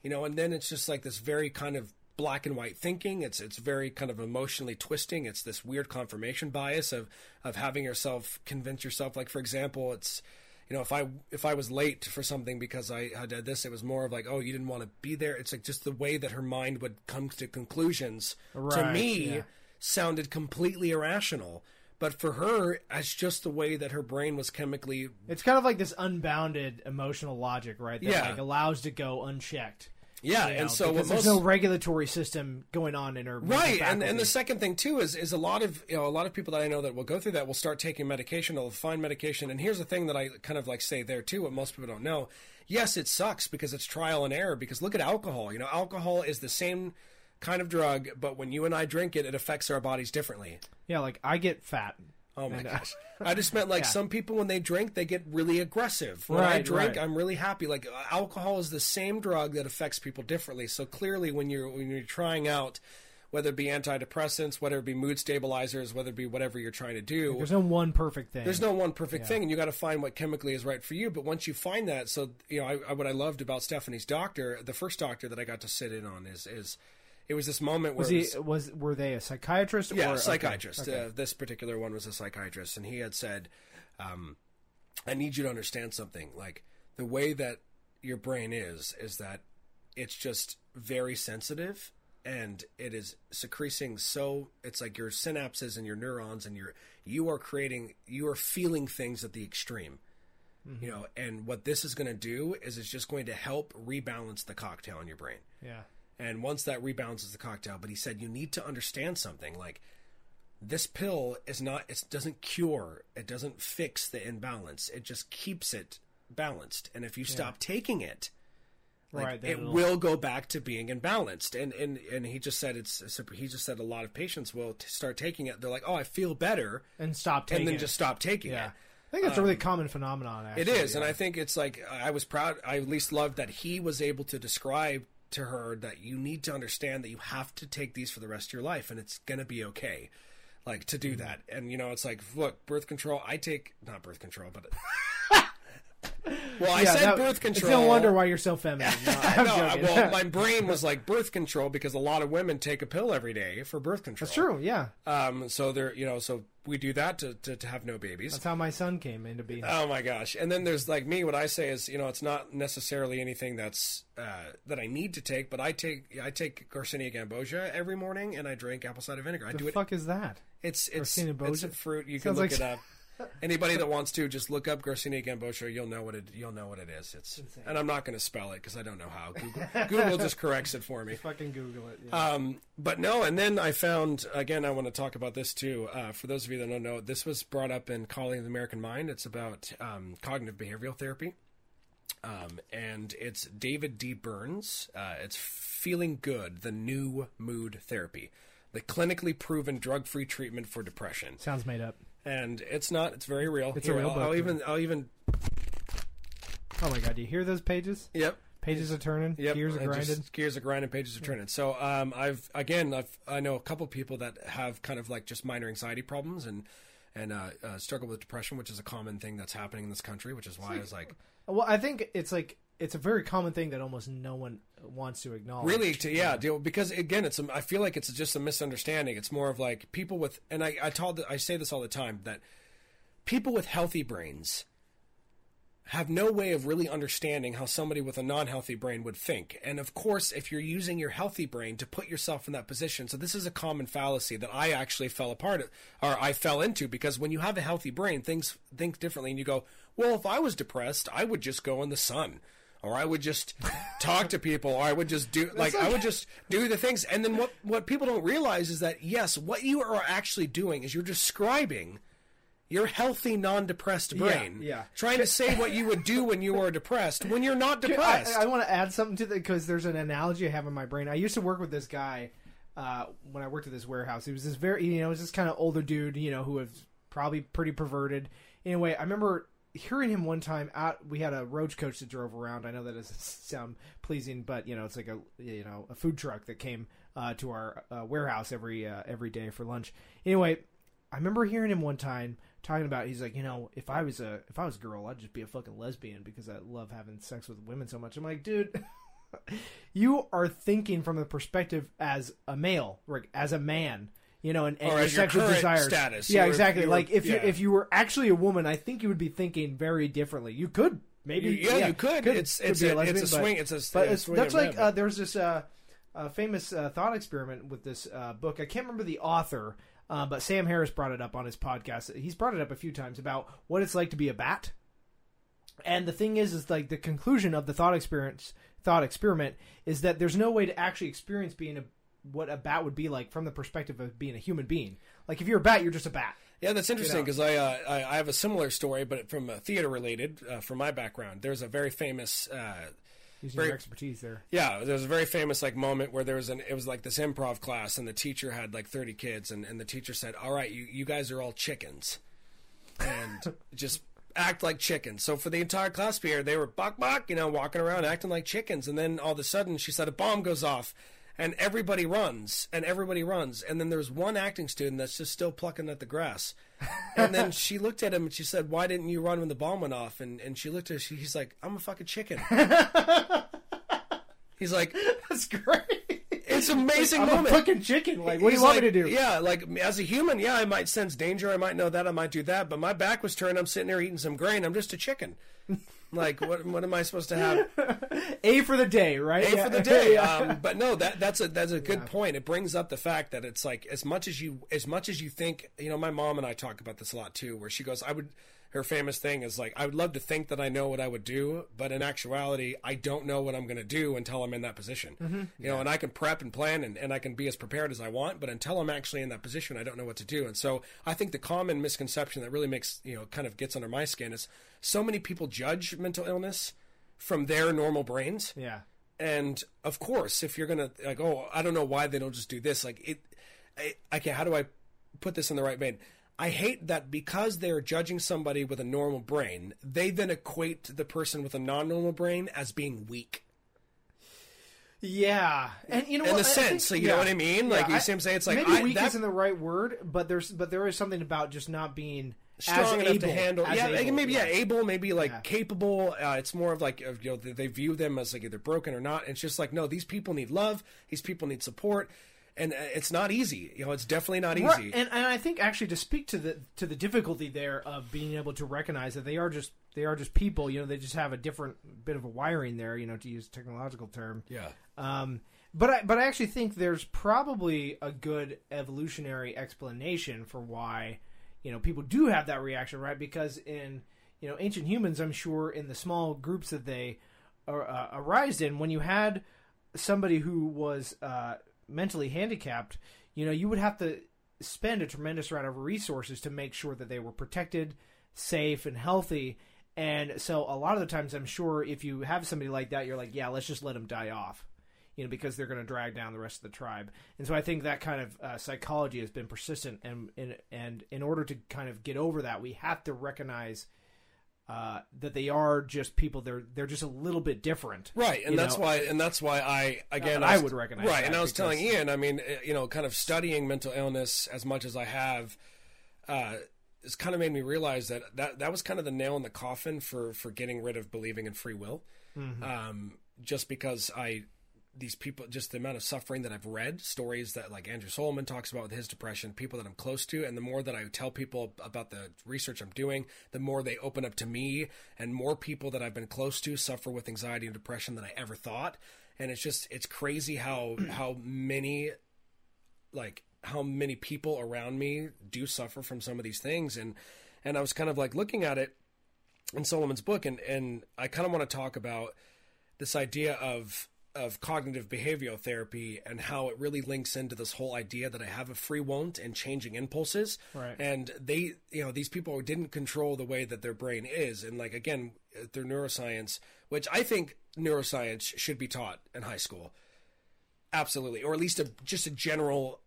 you know." And then it's just like this very kind of black and white thinking. It's it's very kind of emotionally twisting. It's this weird confirmation bias of of having yourself convince yourself. Like for example, it's you know if I if I was late for something because I had did this, it was more of like, oh, you didn't want to be there. It's like just the way that her mind would come to conclusions to me yeah. sounded completely irrational. But for her, it's just the way that her brain was chemically It's kind of like this unbounded emotional logic, right? That Yeah. like allows to go unchecked. Yeah. you know, and so what there's most no regulatory system going on in her mental right and, and the second thing too is is a lot of you know a lot of people that i know that will go through that will start taking medication. They'll find medication. And here's the thing that i kind of like say there too what most people don't know. Yes it sucks because it's trial and error because look at alcohol. You know alcohol is the same kind of drug but when you and i drink it it affects our bodies differently. Yeah, like I get fat. Oh my And, uh, gosh! I just meant like Yeah. some people when they drink, they get really aggressive. When I drink, right. I'm really happy. Like uh, alcohol is the same drug that affects people differently. So clearly, when you're when you're trying out, whether it be antidepressants, whether it be mood stabilizers, whether it be whatever you're trying to do, There's no one perfect thing. there's no one perfect thing, and you got to find what chemically is right for you. But once you find that, so you know, I, I, what I loved about Stephanie's doctor, the first doctor that I got to sit in on is is it was this moment where was he was- was were they a psychiatrist? yeah, or, psychiatrist. Okay, okay. Uh, this particular one was a psychiatrist, and he had said, um, "I need you to understand something. Like the way that your brain is, is that it's just very sensitive, and it is secreting. So it's like your synapses and your neurons, and your you are creating, you are feeling things at the extreme." You know, and what this is going to do is it's just going to help rebalance the cocktail in your brain. yeah. And once that rebalances the cocktail, but he said you need to understand something like this pill is not it doesn't cure, it doesn't fix the imbalance. It just keeps it balanced. And if you stop taking it, like, Right, it will go back to being imbalanced. And and and he just said it's he just said a lot of patients will t- start taking it. They're like, "Oh, I feel better." And stop taking it and then it. just stop taking yeah. it. I think that's a really um, common phenomenon. Actually, It is, and. I think it's like I was proud. I at least loved that he was able to describe to her that you need to understand that you have to take these for the rest of your life, and it's gonna be okay. Like to Mm-hmm. do that, and you know, it's like look, birth control. I take not birth control, but well, I Yeah, said that- birth control. It's no wonder why you're so feminine. No, no, well, my brain was like birth control because a lot of women take a pill every day for birth control. That's true. Yeah, Um, so they're you know, so we do that to to, to have no babies. that's how my son came into being. Oh my gosh! And then there's like me. What I say is, you know, it's not necessarily anything that's uh, that I need to take, but I take I take Garcinia gambosia every morning, and I drink apple cider vinegar. I do the it. fuck is that? It's it's Garcinia it's a fruit. You Sounds can look like- it up. Anybody that wants to, just look up Garcinia gambosia. You'll know what it. You'll know what it is. It's and I'm not going to spell it because I don't know how. Google, Google just corrects it for me. Fucking Google it. yeah. Um, but no, and then I found again. I want to talk about this too. Uh, for those of you that don't know, this was brought up in Coddling the American Mind. It's about um, cognitive behavioral therapy, um, and it's David D. Burns. Uh, it's Feeling Good: The New Mood Therapy, the clinically proven drug-free treatment for depression. Sounds made up. And it's not. It's very real. It's a real I'll, book, I'll even. I'll even. Oh my god, do you hear those pages? Yep. Pages are turning. Yep, Gears are I just- grinding. gears are grinding. Pages are turning. So, um, I've again, I've I know a couple people that have kind of like just minor anxiety problems and and uh, uh, struggle with depression, which is a common thing that's happening in this country. Which is why I was like, Well, I think it's like it's a very common thing that almost no one wants to acknowledge. really, to yeah, deal because again, it's a, I feel like it's just a misunderstanding. It's more of like people with, and I I told I say this all the time that people with healthy brains have no way of really understanding how somebody with a non-healthy brain would think. And of course, if you're using your healthy brain to put yourself in that position, so this is a common fallacy that I actually fell apart or I fell into because when you have a healthy brain, things think differently, and you go, "Well, if I was depressed, I would just go in the sun." Or I would just talk to people, or I would just do like I would just do the things. And then what what people don't realize is that yes, what you are actually doing is you're describing your healthy, non-depressed brain. yeah. Trying to say what you would do when you are depressed when you're not I, depressed. I want to add something to that because there's an analogy I have in my brain. I used to work with this guy uh, when I worked at this warehouse. He was this very, you know, he was this kind of older dude, you know, who was probably pretty perverted. Anyway, I remember hearing him one time out. We had a road coach that drove around. I know that doesn't sound pleasing, but you know, it's like a you know a food truck that came uh, to our uh, warehouse every uh, every day for lunch. Anyway, I remember hearing him one time talking about. He's like, you know, if I was a if I was a girl, I'd just be a fucking lesbian because I love having sex with women so much. I'm like, dude. you are thinking from the perspective as a male, like as a man, you know, and, and your sexual current desires. status. Yeah, You were- exactly. you were- like if you if you were actually a woman, I think you would be thinking very differently. You could maybe, yeah, you could. It's- it's be a- lesbian, it's a but- swing- it's a- but it's, swing that's like uh, there's this uh, uh, famous uh, thought experiment with this uh, book. I can't remember the author, uh, but Sam Harris brought it up on his podcast. He's brought it up a few times about what it's like to be a bat. And the thing is, is like the conclusion of the thought experience, thought experiment, is that there's no way to actually experience being a what a bat would be like from the perspective of being a human being. Like if you're a bat, you're just a bat. Yeah, that's interesting know. because I, uh, I I have a similar story, but from uh, theater related, uh, from my background. There's a very famous. Uh, Using Very- your expertise there. yeah, there was a very famous like moment where there was an it was like this improv class and the teacher had like 30 kids and, and the teacher said, "All right, you you guys are all chickens." And just act like chickens. So for the entire class period, they were buck buck, you know, walking around acting like chickens and then all of a sudden she said a bomb goes off and everybody runs and everybody runs and then there's one acting student that's just still plucking at the grass. And then she looked at him and she said, "Why didn't you run when the bomb went off?" And and she looked at her, she, he's like, "I'm a fucking chicken." He's like, That's great. it's an amazing I'm a moment. fucking chicken. Like, what do you want like, me to do? Yeah, like as a human, yeah, I might sense danger. I might know that. I might do that. But my back was turned. I'm sitting there eating some grain. I'm just a chicken. like, what? What am I supposed to have? A for the day, right? A Yeah. for the day. Yeah. Um, but no, that that's a that's a good point. It brings up the fact that it's like as much as you as much as you think. You know, my mom and I talk about this a lot too. Where she goes, I would. Her famous thing is like, I would love to think that I know what I would do, but in actuality, I don't know what I'm going to do until I'm in that position. Mm-hmm. You know, and I can prep and plan and, and I can be as prepared as I want, but until I'm actually in that position, I don't know what to do. And so I think the common misconception that really makes, you know, kind of gets under my skin is so many people judge mental illness from their normal brains. yeah. And of course, if you're gonna like, oh, I don't know why they don't just do this. Like it, I, okay, how do I put this in the right vein? I hate that because they're judging somebody with a normal brain, they then equate the person with a non-normal brain as being weak. Yeah, and you know, In what? the I- I sense, think- you know what I mean? Like, you see what I'm saying? It's like, maybe I- weak that- isn't the right word, but there's but there is something about just not being strong enough able, to handle. Yeah, able, maybe yeah, able, maybe like Yeah. capable. Uh, it's more of like you know they, they view them as like either broken or not. And it's just like no, these people need love. These people need support, and uh, it's not easy. You know, it's definitely not easy. Right, and, and I think actually to speak to the to the difficulty there of being able to recognize that they are just they are just people. You know, they just have a different bit of a wiring there. You know, to use a technological term. yeah. Um, but I but I actually think there's probably a good evolutionary explanation for why you know people do have that reaction, right? Because in you know ancient humans, I'm sure in the small groups that they are, uh, in, when you had somebody who was uh, mentally handicapped, you know, you would have to spend a tremendous amount of resources to make sure that they were protected, safe, and healthy. And so, a lot of the times, I'm sure if you have somebody like that, you're like, yeah, let's just let them die off you know, because they're going to drag down the rest of the tribe. And so I think that kind of uh, psychology has been persistent, and, and and in order to kind of get over that, we have to recognize uh, that they are just people. They're they're just a little bit different, Right, and that's know? why, and that's why I again that I would recognize right. and I was because- telling Ian, I mean, uh, you know, kind of studying mental illness as much as I have, uh, it's kind of made me realize that, that that was kind of the nail in the coffin for for getting rid of believing in free will, Mm-hmm. um, just because I these people just the amount of suffering that I've read stories that like Andrew Solomon talks about with his depression people that I'm close to and the more that I tell people about the research I'm doing the more they open up to me and more people that I've been close to suffer with anxiety and depression than I ever thought. And it's just it's crazy how how many like how many people around me do suffer from some of these things. And and I was kind of like looking at it in Solomon's book and and I kind of want to talk about this idea of of cognitive behavioral therapy and how it really links into this whole idea that I have a free won't and changing impulses. Right. And they, you know, these people didn't control the way that their brain is. And like, again, their neuroscience, which I think neuroscience should be taught in high school. Absolutely. Or at least a, just a general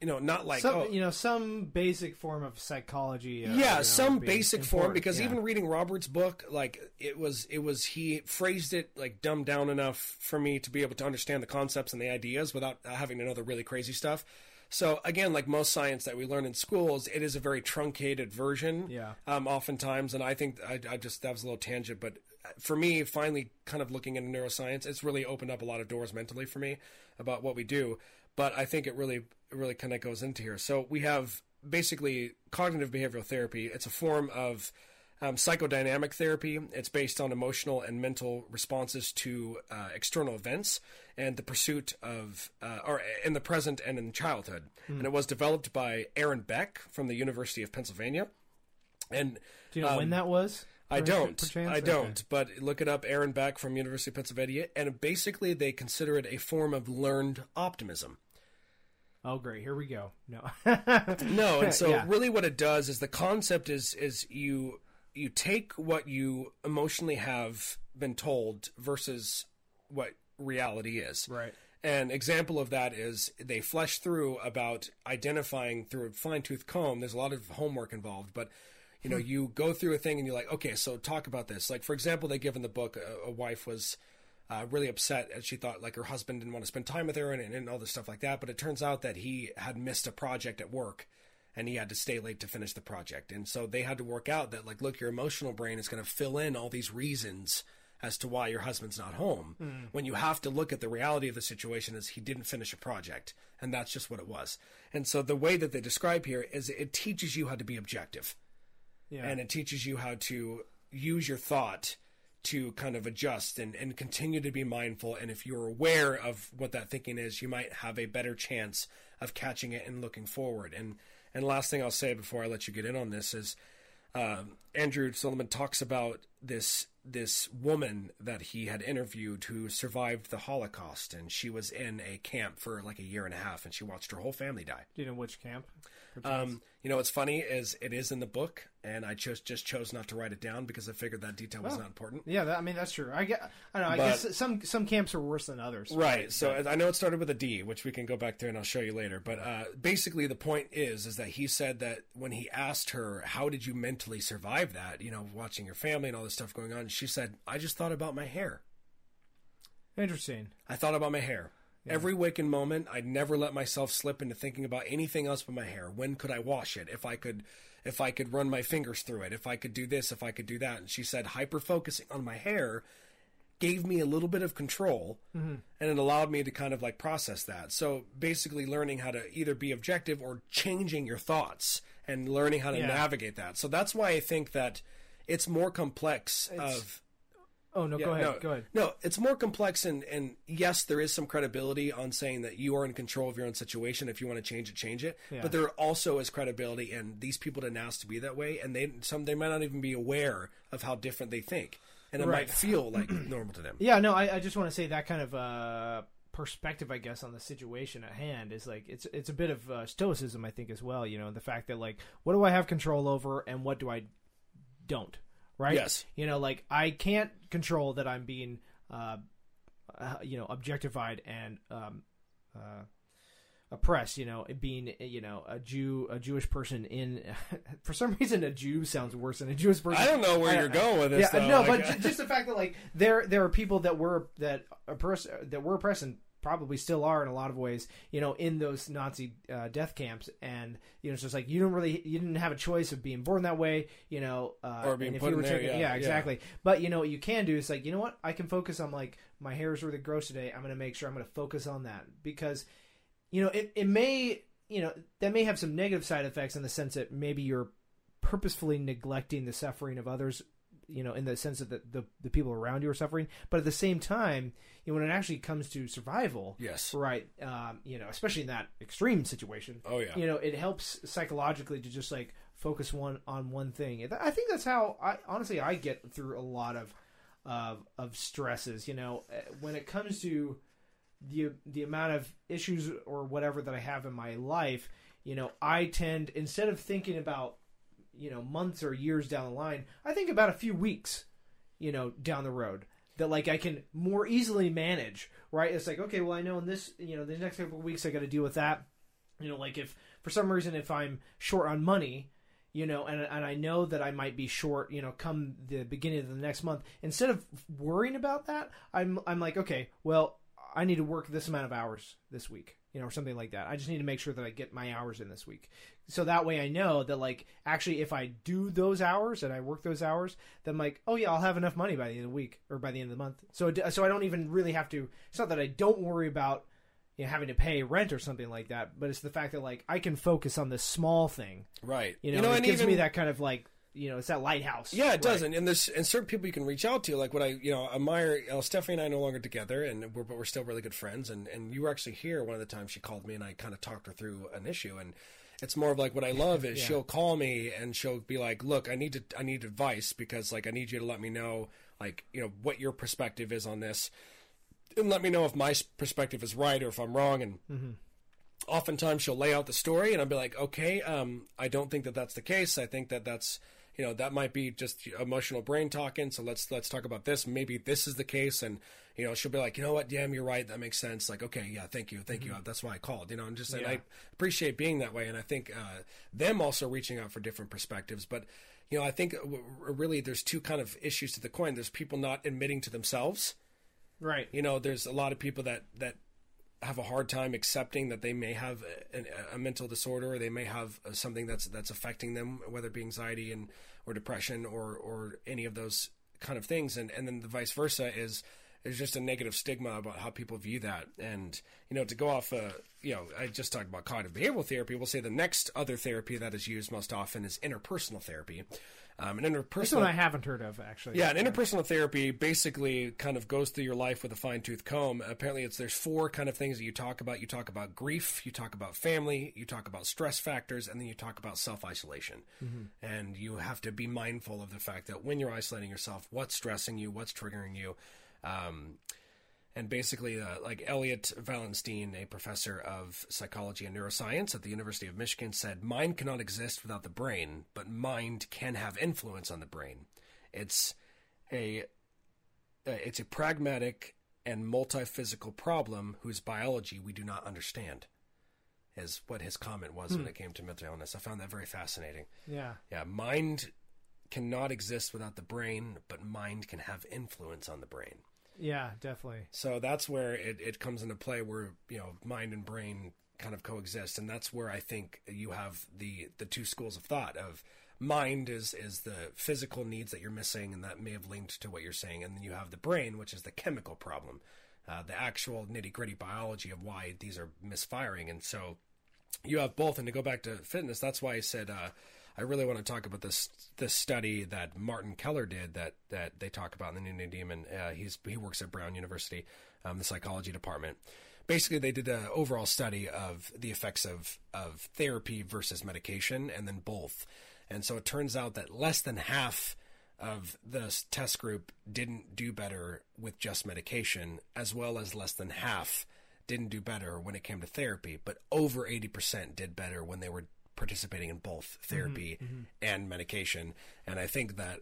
you know, not like some, oh, you know, some basic form of psychology. Uh, yeah, you know, some basic form because yeah. even reading Robert's book, like it was, it was he phrased it like dumbed down enough for me to be able to understand the concepts and the ideas without uh, having to know the really crazy stuff. So again, like most science that we learn in schools, it is a very truncated version. Yeah. Um, oftentimes, and I think I, I just that was a little tangent, but for me, finally, kind of looking into neuroscience, it's really opened up a lot of doors mentally for me about what we do. But I think it really, really kind of goes into here. So we have basically cognitive behavioral therapy. It's a form of um, psychodynamic therapy. It's based on emotional and mental responses to uh, external events and the pursuit of, uh, or in the present and in childhood. And it was developed by Aaron Beck from the University of Pennsylvania. And Do you know when that was? I don't. perchance? I don't. But look it up, Aaron Beck from University of Pennsylvania, and basically they consider it a form of learned optimism. Oh, great! Here we go. No. No, and so Yeah. really what it does is the concept is is you you take what you emotionally have been told versus what reality is. Right. An example of that is they flesh through about identifying through a fine tooth comb. There's a lot of homework involved, but you know, hmm. you go through a thing and you're like, okay, so talk about this. Like, for example, they give in the book, a, a wife was uh, really upset and she thought like her husband didn't want to spend time with her and, and all this stuff like that. But it turns out that he had missed a project at work and he had to stay late to finish the project. And so they had to work out that like, look, your emotional brain is going to fill in all these reasons as to why your husband's not home when you have to look at the reality of the situation is he didn't finish a project and that's just what it was and so the way that they describe here is it teaches you how to be objective Yeah. and it teaches you how to use your thought to kind of adjust and, and continue to be mindful and if you're aware of what that thinking is you might have a better chance of catching it and looking forward and and last thing i'll say before i let you get in on this is um, Andrew Sullivan talks about this this woman that he had interviewed who survived the Holocaust, and she was in a camp for like a year and a half, and she watched her whole family die. Do you know which camp? Um, you know what's funny is it is in the book, and I just just chose not to write it down because I figured that detail was not important. Yeah, that, I mean that's true. I get. I don't know. I But- guess some some camps are worse than others. Right. So I know it started with a D, which we can go back there and I'll show you later. But uh, basically, the point is, is that he said that when he asked her, "How did you mentally survive that?" You know, watching your family and all this stuff going on, she said, "I just thought about my hair. Interesting. I thought about my hair." Every waking moment, I'd never let myself slip into thinking about anything else but my hair. When could I wash it? If I could, if I could run my fingers through it, if I could do this, if I could do that. And she said, hyper focusing on my hair gave me a little bit of control mm-hmm. and it allowed me to kind of like process that. So basically learning how to either be objective or changing your thoughts and learning how to Yeah. navigate that. So that's why I think that it's more complex of Oh no, yeah, go ahead. no, Go ahead. No, it's more complex, and and yes, there is some credibility on saying that you are in control of your own situation. If you want to change it, change it. Yeah. But there also is credibility, and these people didn't ask to be that way, and they some they might not even be aware of how different they think, and it Right. might feel like normal to them. Yeah, no, I, I just want to say that kind of uh, perspective, I guess, on the situation at hand is like it's it's a bit of uh, stoicism, I think, as well. You know, the fact that like, what do I have control over, and what do I don't? Right? Yes. You know, like I can't control that I'm being, uh, uh, you know, objectified and um, uh, oppressed. You know, being you know a Jew, a Jewish person in. for some reason, a Jew sounds worse than a Jewish person. I don't know where I- you're going with this. Yeah, though. no, Like, but just the fact that like there there are people that were that oppress that were oppressed and probably still are in a lot of ways, you know, in those Nazi uh, death camps, and you know, it's just like you don't really you didn't have a choice of being born that way, you know, uh, Or being if put you in there, yeah, yeah. exactly. But you know, what you can do is like you know what, I can focus on like my hair is really gross today. I'm going to make sure I'm going to focus on that because you know it it may you know that may have some negative side effects in the sense that maybe you're purposefully neglecting the suffering of others you know in the sense that the, the, the people around you are suffering but at the same time you know when it actually comes to survival Yes. right um, you know especially in that extreme situation Oh, yeah. you know it helps psychologically to just like focus one on one thing i think that's how i honestly i get through a lot of of of stresses you know Uh, when it comes to the the amount of issues or whatever that I have in my life, you know, I tend instead of thinking about you know months or years down the line, I think about a few weeks, you know, down the road that like I can more easily manage. Right? It's like okay, well I know in this you know the next couple weeks I got to deal with that. You know, like if for some reason if I'm short on money, you know, and and I know that I might be short, you know, come the beginning of the next month, instead of worrying about that, I'm I'm like, okay, well, I need to work this amount of hours this week, you know, or something like that. I just need to make sure that I get my hours in this week. So that way I know that like actually if I do those hours and I work those hours, then I'm like, oh yeah, I'll have enough money by the end of the week or by the end of the month. So so I don't even really have to it's not that I don't worry about you know, having to pay rent or something like that, but it's the fact that like I can focus on this small thing. Right. You know, it gives even- me that kind of like you know, it's that lighthouse. Yeah, it Right. doesn't. and there's and certain people you can reach out to. Like what I, you know, admire. You know, Stephanie and I are no longer together, and we're but we're still really good friends. And and you were actually here one of the times she called me, and I kind of talked her through an issue. And it's more of like what I love is Yeah. she'll call me and she'll be like, "Look, I need to I need advice because like I need you to let me know like you know what your perspective is on this, and let me know if my perspective is right or if I'm wrong." And oftentimes she'll lay out the story and I'll be like, okay, um, I don't think that that's the case. I think that that's, you know, that might be just emotional brain talking. So let's, let's talk about this. Maybe this is the case. And, you know, she'll be like, you know what? Damn, you're right. That makes sense. Like, okay, yeah, thank you. Thank you. That's why I called, you know, and just, and Yeah. I appreciate being that way. And I think, uh, them also reaching out for different perspectives, but, you know, I think really there's two kind of issues to the coin. There's people not admitting to themselves Right. you know there's a lot of people that that have a hard time accepting that they may have a, a mental disorder or they may have uh, something that's that's affecting them whether it be anxiety and or depression or or any of those kind of things. And and then the vice versa is there's just a negative stigma about how people view that. And you know to go off uh, you know i just talked about cognitive behavioral therapy. We'll say the next other therapy that is used most often is interpersonal therapy um, and interpersonal This one I haven't heard of actually. yeah, and interpersonal therapy basically kind of goes through your life with a fine tooth comb. Apparently, it's there's four kind of things that you talk about. You talk about grief, you talk about family, you talk about stress factors, and then you talk about self isolation. And you have to be mindful of the fact that when you're isolating yourself, what's stressing you, what's triggering you. Um, and basically, uh, like Elliot Valenstein, a professor of psychology and neuroscience at the University of Michigan, said, "Mind cannot exist without the brain, but mind can have influence on the brain. It's a uh, it's a pragmatic and multi-physical problem whose biology we do not understand." Is what his comment was when it came to mental illness. I found that very fascinating. Yeah. Yeah, mind cannot exist without the brain, but mind can have influence on the brain. Yeah, definitely. So that's where it, it comes into play where, you know, mind and brain kind of coexist. And that's where I think you have the, the two schools of thought of mind is, is the physical needs that you're missing and that may have linked to what you're saying. And then you have the brain, which is the chemical problem, uh, the actual nitty gritty biology of why these are misfiring. And so you have both. And to go back to fitness, that's why I said, uh, I really want to talk about this this study that Martin Keller did that that they talk about in the New Demon. Uh, he's he works at Brown University, um, the psychology department. Basically, they did an overall study of the effects of of therapy versus medication, and then both. And so it turns out that less than half of the test group didn't do better with just medication, as well as less than half didn't do better when it came to therapy, but over 80% did better when they were participating in both therapy and medication. And I think that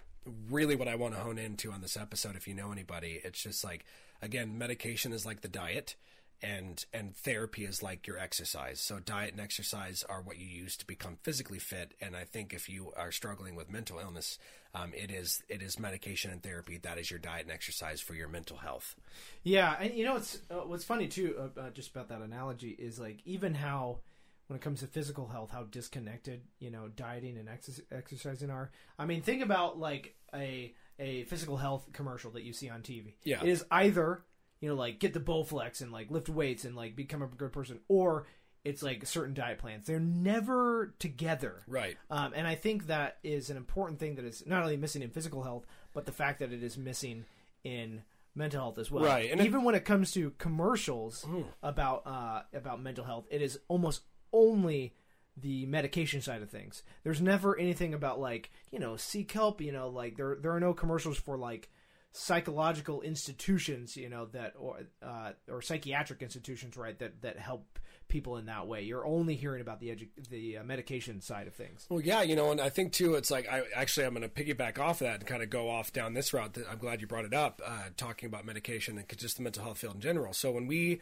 really what I want to hone into on this episode, if you know anybody, it's just like, again, medication is like the diet. And and therapy is like your exercise. So diet and exercise are what you use to become physically fit. And I think if you are struggling with mental illness, um, it is it is medication and therapy that is your diet and exercise for your mental health. Yeah, and you know what's uh, what's funny too uh, uh, just about that analogy is like even how when it comes to physical health how disconnected you know dieting and exer- exercising are. I mean, think about like a a physical health commercial that you see on TV. Yeah. it is either you know like get the Bowflex and like lift weights and like become a good person, or it's like certain diet plans. They're never together. Right. Um, and I think that is an important thing that is not only missing in physical health, but the fact that it is missing in mental health as well. Right, and it- even when it comes to commercials about uh, about mental health, it is almost only the medication side of things. There's never anything about like you know seek help. You know, like there there are no commercials for like psychological institutions. You know that or uh, or psychiatric institutions, right? That that help people in that way. You're only hearing about the edu- the uh, medication side of things. Well, yeah, you know, and I think too, it's like I actually I'm going to piggyback off of that and kind of go off down this route. I'm glad you brought it up, uh, talking about medication and just the mental health field in general. So when we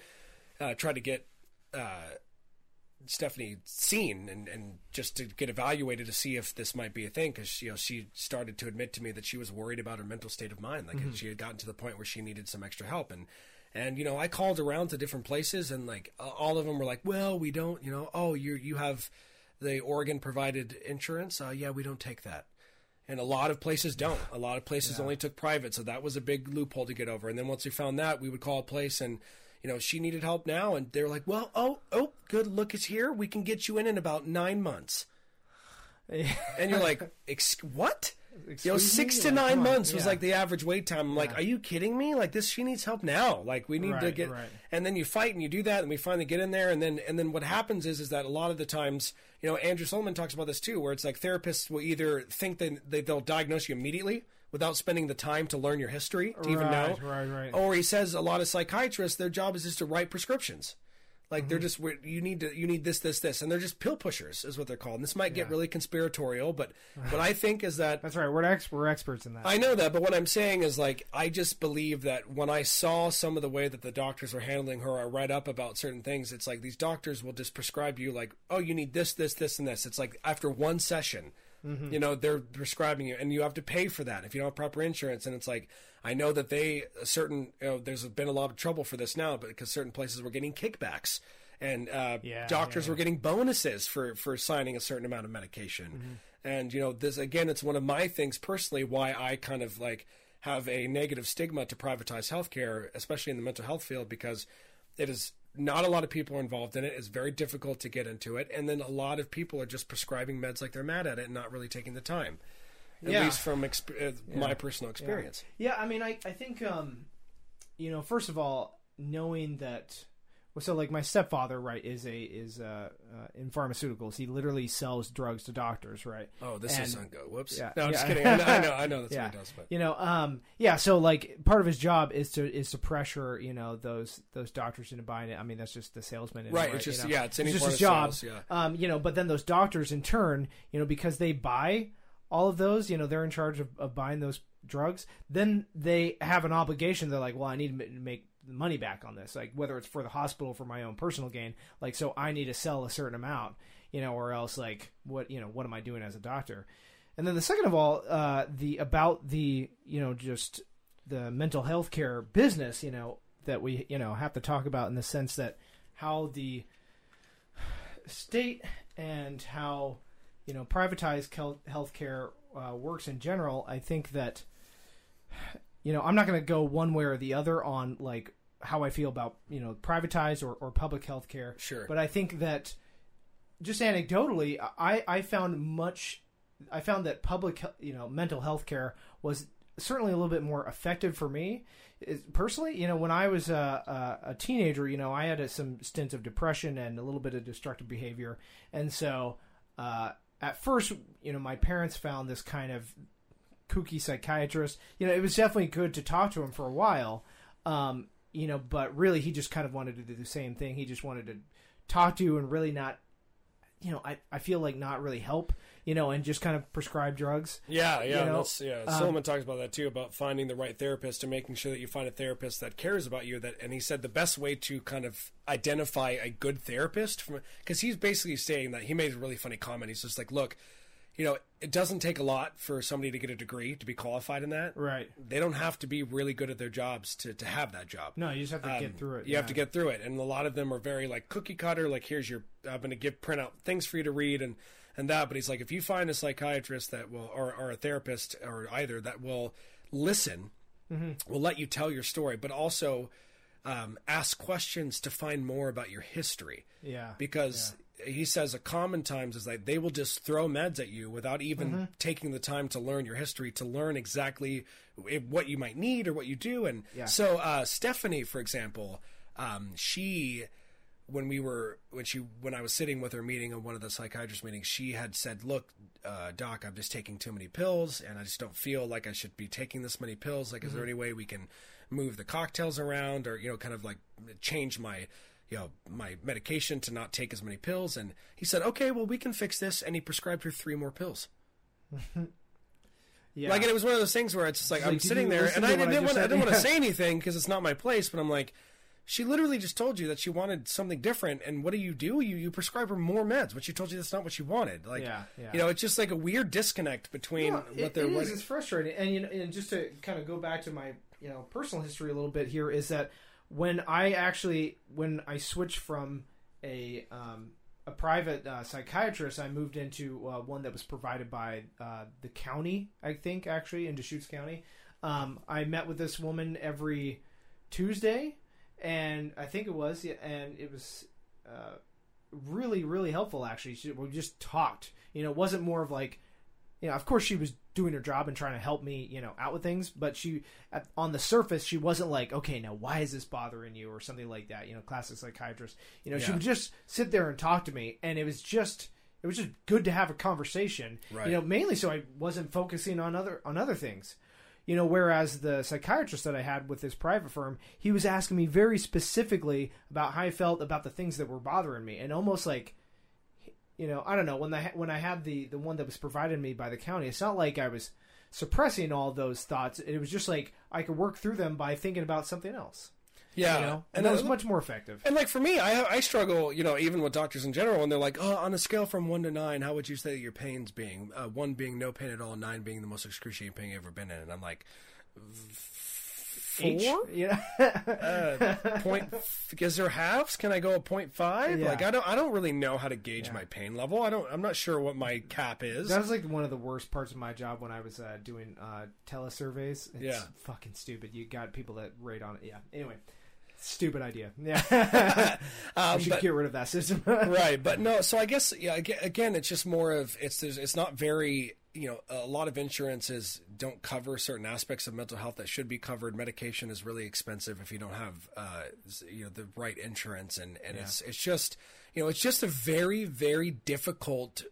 uh, try to get uh, Stephanie seen and, and just to get evaluated to see if this might be a thing because you know she started to admit to me that she was worried about her mental state of mind like she had gotten to the point where she needed some extra help. And and you know I called around to different places and like all of them were like well we don't you know oh you you have the Oregon provided insurance? Uh, yeah we don't take that. And a lot of places don't. A lot of places only took private, so that was a big loophole to get over. And then once we found that, we would call a place, and you know she needed help now, and they're like, "Well, oh, oh, good, look, it's here. We can get you in in about nine months." And you're like, "What?" You know, six me? to nine on, months was yeah. like the average wait time. I'm like, are you kidding me? Like this, she needs help now. Like we need to get, right. and then you fight and you do that, and we finally get in there, and then and then what happens is is that a lot of the times, you know, Andrew Solomon talks about this too, where it's like therapists will either think that they, they'll diagnose you immediately without spending the time to learn your history to even know, Right, right, right. or he says a lot of psychiatrists their job is just to write prescriptions. Like Mm-hmm. they're just you need to you need this this this and they're just pill pushers is what they're called. And this might get really conspiratorial, but what I think is that That's right. We're ex- we're experts in that. I know that, but what I'm saying is like I just believe that when I saw some of the way that the doctors were handling her, I read up about certain things. It's like these doctors will just prescribe you like, oh, you need this, this, this, and this. It's like after one session, you know, they're prescribing you, and you have to pay for that if you don't have proper insurance. And it's like I know that they certain you know, there's been a lot of trouble for this now, but because certain places were getting kickbacks. And uh, Yeah, doctors yeah, were getting bonuses for, for signing a certain amount of medication. And, you know, this, again, it's one of my things personally why I kind of like have a negative stigma to privatize healthcare, especially in the mental health field, because it is not a lot of people are involved in it. It's very difficult to get into it. And then a lot of people are just prescribing meds like they're mad at it and not really taking the time. At Yeah. least from exp- uh, my personal experience. Yeah, I mean, I, I think, um, you know, first of all, knowing that, so like my stepfather, right, is a is uh, uh, in pharmaceuticals. He literally sells drugs to doctors, right? Oh, this And- is ungo. Whoops. Yeah, no, I'm just kidding. I know, I know, I know that's yeah. what he does, but You know, um, yeah. So like, part of his job is to is to pressure, you know, those those doctors into buying it. I mean, that's just the salesman, in it, Right, it's just- you know? yeah, it's any just his job. sales, yeah. Um, you know, but then those doctors, in turn, you know, because they buy all of those, you know, they're in charge of, of buying those drugs. Then they have an obligation. They're like, well, I need to make money back on this, like whether it's for the hospital for my own personal gain. Like, so I need to sell a certain amount, you know, or else like what you know, what am I doing as a doctor? And then the second of all, uh, the about the you know just the mental health care business, you know, that we you know have to talk about in the sense that how the state and how you know privatized health care uh, works in general. I think that you know I'm not going to go one way or the other on like how I feel about you know privatized or, or public health care. Sure. but I think that just anecdotally, I I found much. I found that public, you know, mental health care was certainly a little bit more effective for me personally. You know, when I was a, a, a teenager, you know, I had a, some stints of depression and a little bit of destructive behavior, and so uh, at first, you know, my parents found this kind of kooky psychiatrist. You know, it was definitely good to talk to him for a while. Um, you know, but really, he just kind of wanted to do the same thing. He just wanted to talk to you and really not, you know, I, I feel like not really help, you know, and just kind of prescribe drugs. Yeah, yeah, You know, that's yeah. um, Solomon talks about that too, about finding the right therapist and making sure that you find a therapist that cares about you. That, and he said the best way to kind of identify a good therapist, because he's basically saying that he made a really funny comment. He's just like, look, you know, it doesn't take a lot for somebody to get a degree to be qualified in that. Right. They don't have to be really good at their jobs to to have that job. No, you just have to Um, get through it. You have to get through it, and a lot of them are very like cookie cutter. Like, here's your, I'm going to give print out things for you to read and and that. But he's like, if you find a psychiatrist that will, or, or a therapist, or either that will listen, will let you tell your story, but also um, ask questions to find more about your history. Yeah. Because he says a common times is that they will just throw meds at you without even Mm-hmm. taking the time to learn your history to learn exactly what you might need or what you do and Yeah. so uh, stephanie for example um, she when we were when she when i was sitting with her meeting on one of the psychiatrist meetings she had said look uh, doc i'm just taking too many pills and i just don't feel like i should be taking this many pills like is there any way we can move the cocktails around or you know kind of like change my you know my medication to not take as many pills and he said okay well we can fix this and he prescribed her three more pills yeah. like and it was one of those things where it's just like It's i'm sitting there and i didn't just want i didn't want to say anything because it's not my place but i'm like she literally just told you that she wanted something different, and what do you do? You you prescribe her more meds, but she told you that's not what she wanted. Like, Yeah, yeah. you know, it's just like a weird disconnect between what it- they're. it. It's frustrating, and you know, and just to kind of go back to my you know personal history a little bit here is that when I actually when I switched from a um, a private uh, psychiatrist, I moved into uh, one that was provided by uh, the county. I think actually in Deschutes County. Um, I met with this woman every Tuesday, and I think it was, and it was uh, really, really helpful. Actually, she, we just talked. You know, it wasn't more of like, you know, of course she was doing her job and trying to help me, you know, out with things, but she, at, on the surface, she wasn't like, okay, now why is this bothering you or something like that. You know, classic psychiatrist. You know, she would just sit there and talk to me, and it was just. It was just good to have a conversation, Right. you know. Mainly so I wasn't focusing on other on other things, you know whereas the psychiatrist that i had with this private firm he was asking me very specifically about how i felt about the things that were bothering me and almost like you know i don't know when i when i had the the one that was provided me by the county it's not like i was suppressing all those thoughts it was just like i could work through them by thinking about something else yeah, you know and and that was much more effective And like for me, I I struggle, you know, even with doctors in general, when they're like, "Oh, on a scale from one to nine, how would you say your pain's being? Uh, one being no pain at all, nine being the most excruciating pain you've ever been in." And I'm like, H? Four? yeah Uh, point? Is there halves? Can I go a point five? Yeah. Like I don't, I don't really know how to gauge my pain level. I don't, I'm not sure what my cap is. That was like one of the worst parts of my job when I was uh, doing uh, telesurveys. It's Yeah. fucking stupid. You got people that rate on it. Yeah. Anyway, stupid idea. Yeah. Um, we should but- get rid of that system. right but no so i guess yeah again it's just more of it's there's, it's not very you know a lot of insurances don't cover certain aspects of mental health that should be covered medication is really expensive if you don't have uh you know the right insurance and and it's it's just you know it's just a very very difficult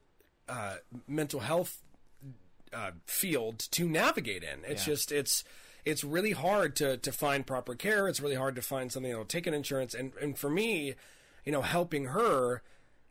uh mental health uh, field to navigate in. It's Yeah. just it's it's really hard to to find proper care. It's really hard to find something that'll take an insurance. And and for me, you know, helping her,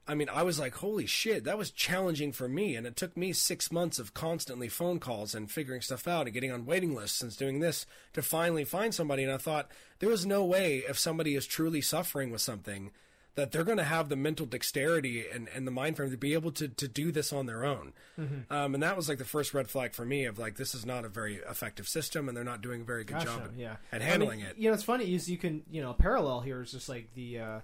I mean, I was like, holy shit, that was challenging for me. And it took me six months of constantly phone calls and figuring stuff out and getting on waiting lists and doing this to finally find somebody. And I thought there was no way if somebody is truly suffering with something that they're going to have the mental dexterity and, and the mind frame to be able to, to do this on their own. Um, and that was like the first red flag for me of like, this is not a very effective system and they're not doing a very good Gotcha, job at, yeah. at I handling mean, it. You know, it's funny is you can you know parallel here is just like the uh,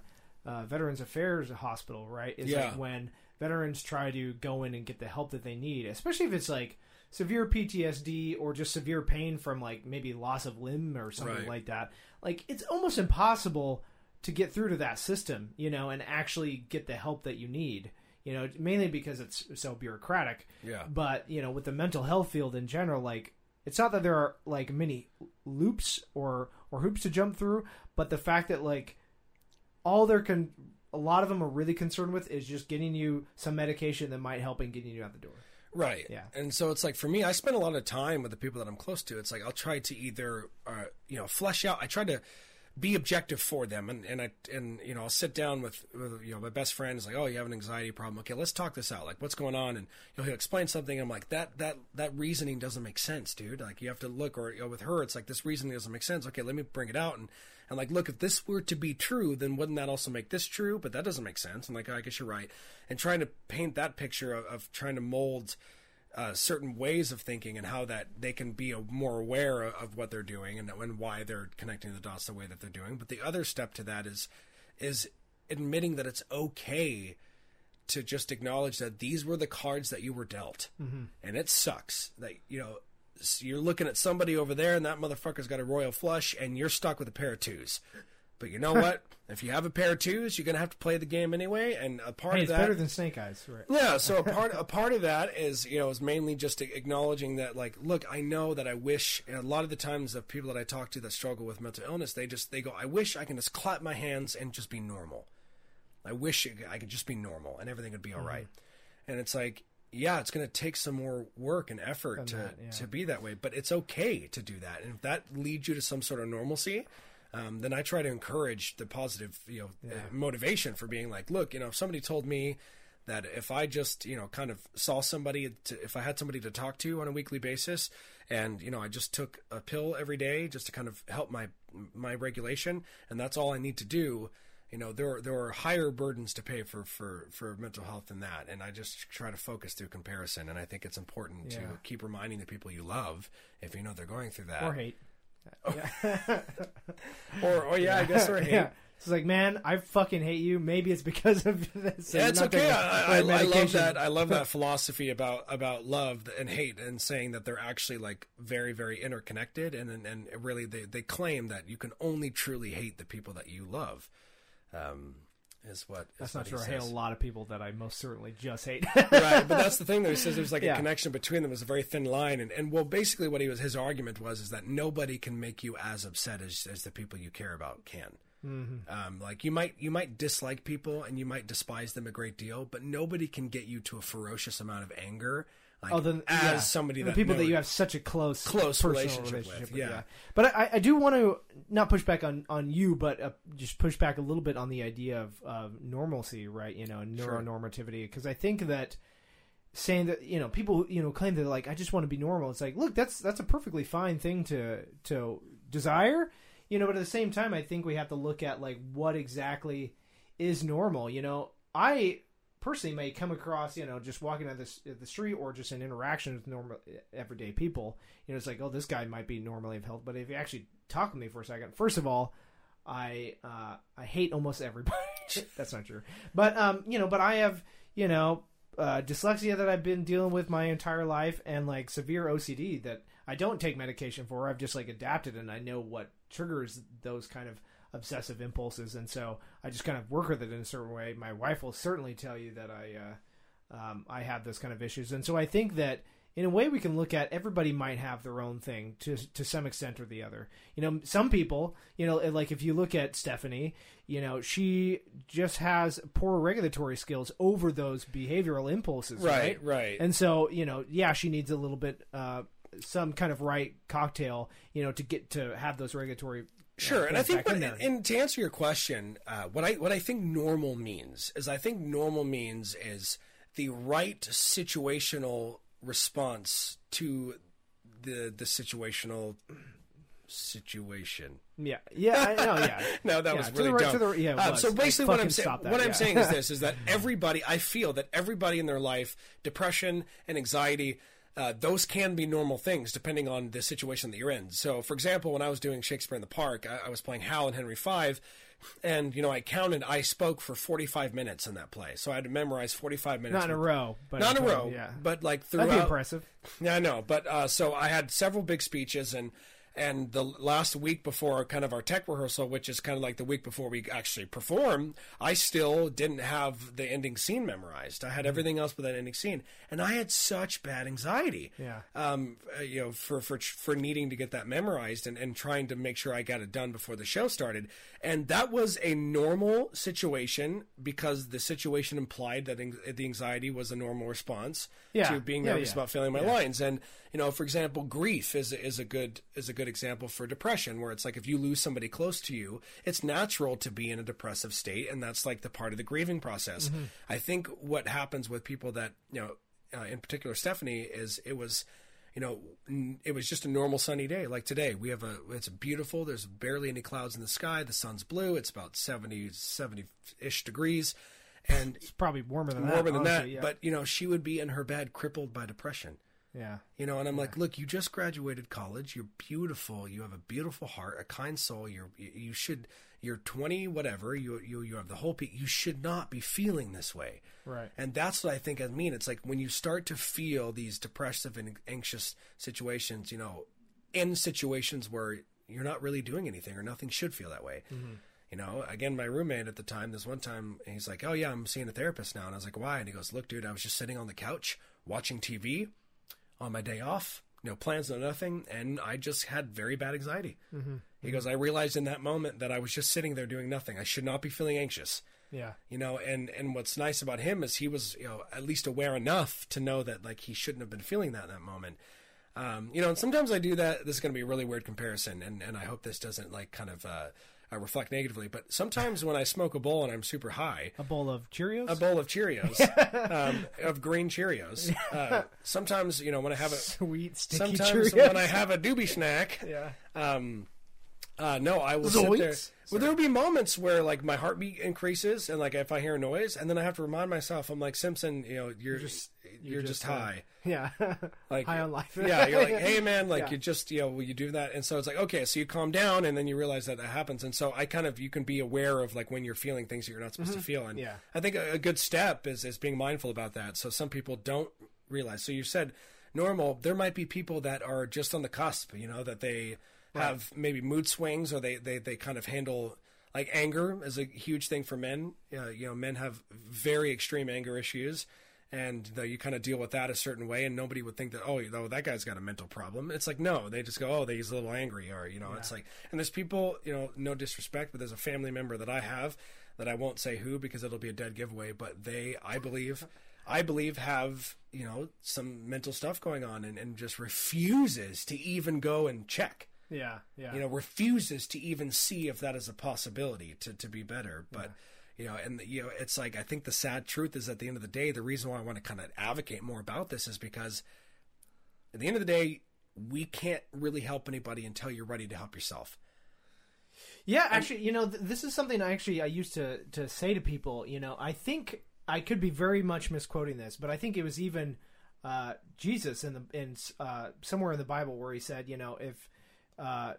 uh, Veterans Affairs Hospital, right? Is Yeah. like when veterans try to go in and get the help that they need, especially if it's like severe PTSD or just severe pain from like maybe loss of limb or something Right. like that. Like it's almost impossible to get through to that system, you know, and actually get the help that you need. You know, mainly because it's so bureaucratic. Yeah. But you know, with the mental health field in general, like it's not that there are like many loops or or hoops to jump through, but the fact that like all they're con- a lot of them are really concerned with is just getting you some medication that might help in getting you out the door. Right. Yeah. And so it's like for me, I spend a lot of time with the people that I'm close to. It's like I'll try to either, uh, you know, flesh out. I try to be objective for them, and and I and you know I'll sit down with, with you know my best friend is like, oh, you have an anxiety problem. Okay, let's talk this out. Like, what's going on? And you know, he'll explain something. I'm like, that that that reasoning doesn't make sense, dude. Like, you have to look. Or you know, with her, it's like this reasoning doesn't make sense. Okay, let me bring it out and. And like, look, if this were to be true, then wouldn't that also make this true? But that doesn't make sense. And like, I guess you're right. And trying to paint that picture of, of trying to mold uh, certain ways of thinking and how that they can be a, more aware of, of what they're doing and, and why they're connecting the dots the way that they're doing. But the other step to that is is admitting that it's okay to just acknowledge that these were the cards that you were dealt, and it sucks that you know you're looking at somebody over there and that motherfucker's got a royal flush and you're stuck with a pair of twos. But you know what? if you have a pair of twos, you're gonna have to play the game anyway. And a part Hey, of that, better than Snake Eyes, right? yeah, so a part a part of that is you know is mainly just acknowledging that like look I know that I wish and a lot of the times the people that I talk to that struggle with mental illness they just they go I wish I can just clap my hands and just be normal. I wish I could just be normal and everything would be all mm-hmm. right. And it's like yeah, it's going to take some more work and effort to that, yeah. to be that way, but it's okay to do that. And if that leads you to some sort of normalcy, um, then I try to encourage the positive, you know, uh, motivation for being like, look, you know, if somebody told me that if I just, you know, kind of saw somebody, to, if I had somebody to talk to on a weekly basis, and you know, I just took a pill every day just to kind of help my my regulation, and that's all I need to do. You know, there are, there are higher burdens to pay for, for, for mental health than that, and I just try to focus through comparison. And I think it's important to keep reminding the people you love if you know they're going through that, or hate. Oh. or, or yeah, I guess or hate. yeah. It's like, man, I fucking hate you. Maybe it's because of this. so Yeah, it's okay. I, I, I love that. I love that philosophy about about love and hate, and saying that they're actually like very, very interconnected, and and, and really they, they claim that you can only truly hate the people that you love. Um, is what is That's not true. I hate a lot of people that I most certainly just hate. right, but that's the thing. Though he says there's like Yeah. a connection between them. It's a very thin line, and, and well, basically what he was his argument was is that nobody can make you as upset as, as the people you care about can. Mm-hmm. Um, like you might you might dislike people and you might despise them a great deal, but nobody can get you to a ferocious amount of anger. Like Oh, then as yeah. somebody the that people that you have such a close, Close personal relationship with, yeah. But I, I do want to not push back on on you, but uh, just push back a little bit on the idea of, of normalcy, right? You know, neuronormativity, because I think that saying that you know people you know claim that like I just want to be normal. It's like, look, that's that's a perfectly fine thing to to desire, you know. But at the same time, I think we have to look at like what exactly is normal. You know, I personally may come across, you know, just walking down this the street or just an interaction with normal everyday people. You know, it's like, oh, this guy might be normally of health, but if you actually talk with me for a second, first of all, I uh, I hate almost everybody. That's not true, but um, you know, but I have you know uh, dyslexia that I've been dealing with my entire life, and like severe OCD that I don't take medication for. I've just like adapted, and I know what triggers those kind of obsessive impulses, and so I just kind of work with it in a certain way. My wife will certainly tell you that I uh, um, I have those kind of issues, and so I think that in a way we can look at everybody might have their own thing to to some extent or the other. You know, some people, you know, like if you look at Stephanie, you know, she just has poor regulatory skills over those behavioral impulses, right, right? right. And so, you know, yeah, she needs a little bit uh some kind of right cocktail, you know, to get to have those regulatory Sure, and I think, what, in and to answer your question, uh, what I what I think normal means is I think normal means is the right situational response to the the situational situation. yeah, yeah, I know, yeah. No, that Yeah, was really right- dumb. the- yeah, Uh, so Like, basically, what I'm saying, what I'm saying is this: is that everybody, I feel that everybody in their life, depression and anxiety. Uh, those can be normal things depending on the situation that you're in. So, for example, when I was doing Shakespeare in the Park, I, I was playing Hal and Henry V, and you know, I counted. I spoke for 45 minutes in that play, so I had to memorize 45 minutes. Not in a row, but Not in a row, Yeah, but like throughout, that'd be impressive. Yeah, I know, but uh, so I had several big speeches, and and the last week before kind of our tech rehearsal, which is kind of like the week before we actually perform, I still didn't have the ending scene memorized. I had Mm-hmm. everything else but that ending scene, and I had such bad anxiety. Yeah. Um, uh, you know, for for for needing to get that memorized and and trying to make sure I got it done before the show started, and that was a normal situation because the situation implied that the anxiety was a normal response Yeah. to being Yeah, nervous yeah. about failing my lines. And you know, for example, grief is is a good is a good example for depression, where it's like if you lose somebody close to you, it's natural to be in a depressive state, and that's like the part of the grieving process. Mm-hmm. I think what happens with people that you know, uh, in particular, Stephanie, is it was. You know, it was just a normal sunny day like today. We have a, it's beautiful. There's barely any clouds in the sky. The sun's blue. It's about 70, 70 ish degrees. And It's probably warmer than that. warmer than that. yeah. But you know, she would be in her bed crippled by depression. Yeah, You know, and I'm like, look, you just graduated college. You're beautiful. You have a beautiful heart, a kind soul. You're you, you should. You're 20, whatever. You you you have the whole. Pe- you should not be feeling this way. Right. And that's what I think I mean. It's like when you start to feel these depressive and anxious situations. You know, in situations where you're not really doing anything or nothing should feel that way. Mm-hmm. You know, again, my roommate at the time, this one time, he's like, Oh, yeah, I'm seeing a therapist now. And I was like, Why? And he goes, Look, dude, I was just sitting on the couch watching TV on my day off, no plans, no nothing. And I just had very bad anxiety. Mm-hmm. He goes, I realized in that moment that I was just sitting there doing nothing. I should not be feeling anxious. yeah, You know, and, and what's nice about him is he was, you know, at least aware enough to know that like he shouldn't have been feeling that in that moment. Um, you know, and sometimes I do that. This is going to be a really weird comparison, and, and I hope this doesn't like kind of uh, uh, reflect negatively. But sometimes when I smoke a bowl and I'm super high, a bowl of Cheerios. a bowl of Cheerios, um, of green Cheerios. Uh, sometimes, you know, when I have a Sweet sticky sometimes Cheerios. when I have a doobie snack, yeah, um, Uh, no, I will sit there. Zoinks. Well, there will be moments where like my heartbeat increases, and like if I hear a noise, and then I have to remind myself, I'm like Simpson, you know, you're just you're, just, just, uh, high. Yeah, Like high on life. yeah, you're like, hey man, like Yeah. you just you know, will you do that? And so it's like, okay, so you calm down, and then you realize that that happens, and so I kind of you can be aware of like when you're feeling things that you're not supposed to feel, and Mm-hmm. Yeah. I think a, a good step is is being mindful about that. So some people don't realize. So you said normal. There might be people that are just on the cusp, you know, that they have maybe mood swings, or they they they kind of handle. Like anger is a huge thing for men. Uh, you know, men have very extreme anger issues, and though you kind of deal with that a certain way, and nobody would think that oh, you know, that guy's got a mental problem. It's like no, they just go oh, he's a little angry, or you know, it's like, and there's people, you know, no disrespect, but there's a family member that I have that I won't say who because it'll be a dead giveaway, but they, I believe, I believe have you know some mental stuff going on, and, and just refuses to even go and check yeah, yeah. you know refuses to even see if that is a possibility to, to be better but you know and you know it's like i think the sad truth is at the end of the day the reason why i want to kind of advocate more about this is because at the end of the day we can't really help anybody until you're ready to help yourself Yeah, actually, you know, th- this is something I actually I used to to say to people. You know, I think I could be very much misquoting this, but I think it was even uh, Jesus in the in uh, somewhere in the Bible where he said, you know, if uh,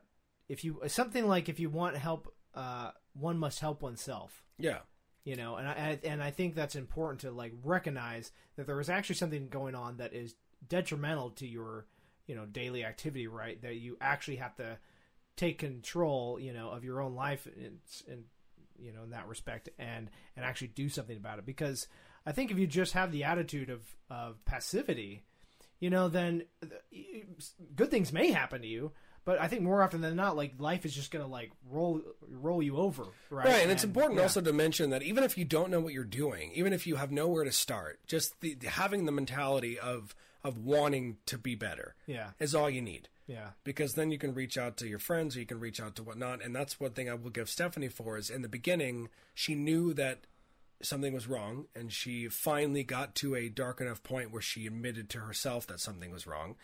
if you something like if you want help, uh, one must help oneself. yeah You know, and I and I think that's important to like recognize that there is actually something going on that is detrimental to your you know daily activity, right? That you actually have to take control, you know, of your own life and, in you know in that respect, and and actually do something about it. Because I think if you just have the attitude of of passivity, you know, then uh, good things may happen to you. But I think more often than not, like life is just gonna like roll roll you over, right? Right, and it's important yeah. also to mention that even if you don't know what you're doing, even if you have nowhere to start, just the, having the mentality of of wanting to be better, Yeah. is all you need. Yeah. because then you can reach out to your friends or you can reach out to whatnot and that's one thing i will give stephanie for is in the beginning she knew that something was wrong and she finally got to a dark enough point where she admitted to herself that something was wrong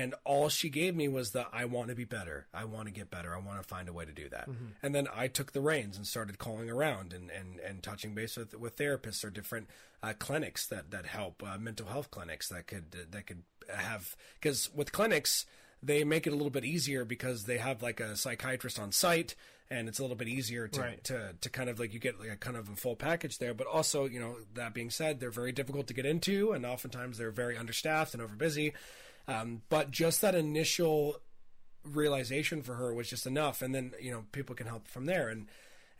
and all she gave me was the i want to be better. I want to get better. I want to find a way to do that. And then i took the reins and started calling around and, and, and touching base with, with therapists or different uh, clinics that, that help uh, mental health clinics that could that could have because with clinics they make it a little bit easier because they have like a psychiatrist on site and it's a little bit easier to, Right. to, to kind of like you get like a kind of a full package there. But also you know that being said they're very difficult to get into and oftentimes they're very understaffed and overbusy um, but just that initial realization for her was just enough and then you know people can help from there and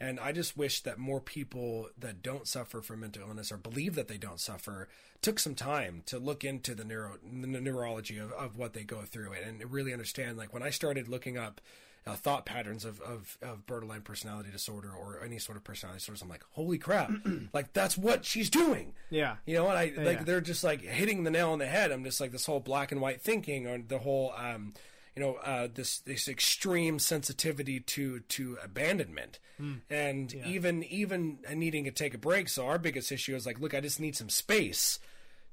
and I just wish that more people that don't suffer from mental illness or believe that they don't suffer took some time to look into the neuro the neurology of, of what they go through and really understand. Like when I started looking up uh, thought patterns of, of, of borderline personality disorder or any sort of personality disorders, I'm like, holy crap! like that's what she's doing. Yeah. You know, and I like yeah. they're just like hitting the nail on the head. I'm just like this whole black and white thinking or the whole um, you know, uh, this this extreme sensitivity to to abandonment, and even even needing to take a break. So our biggest issue is like, look, I just need some space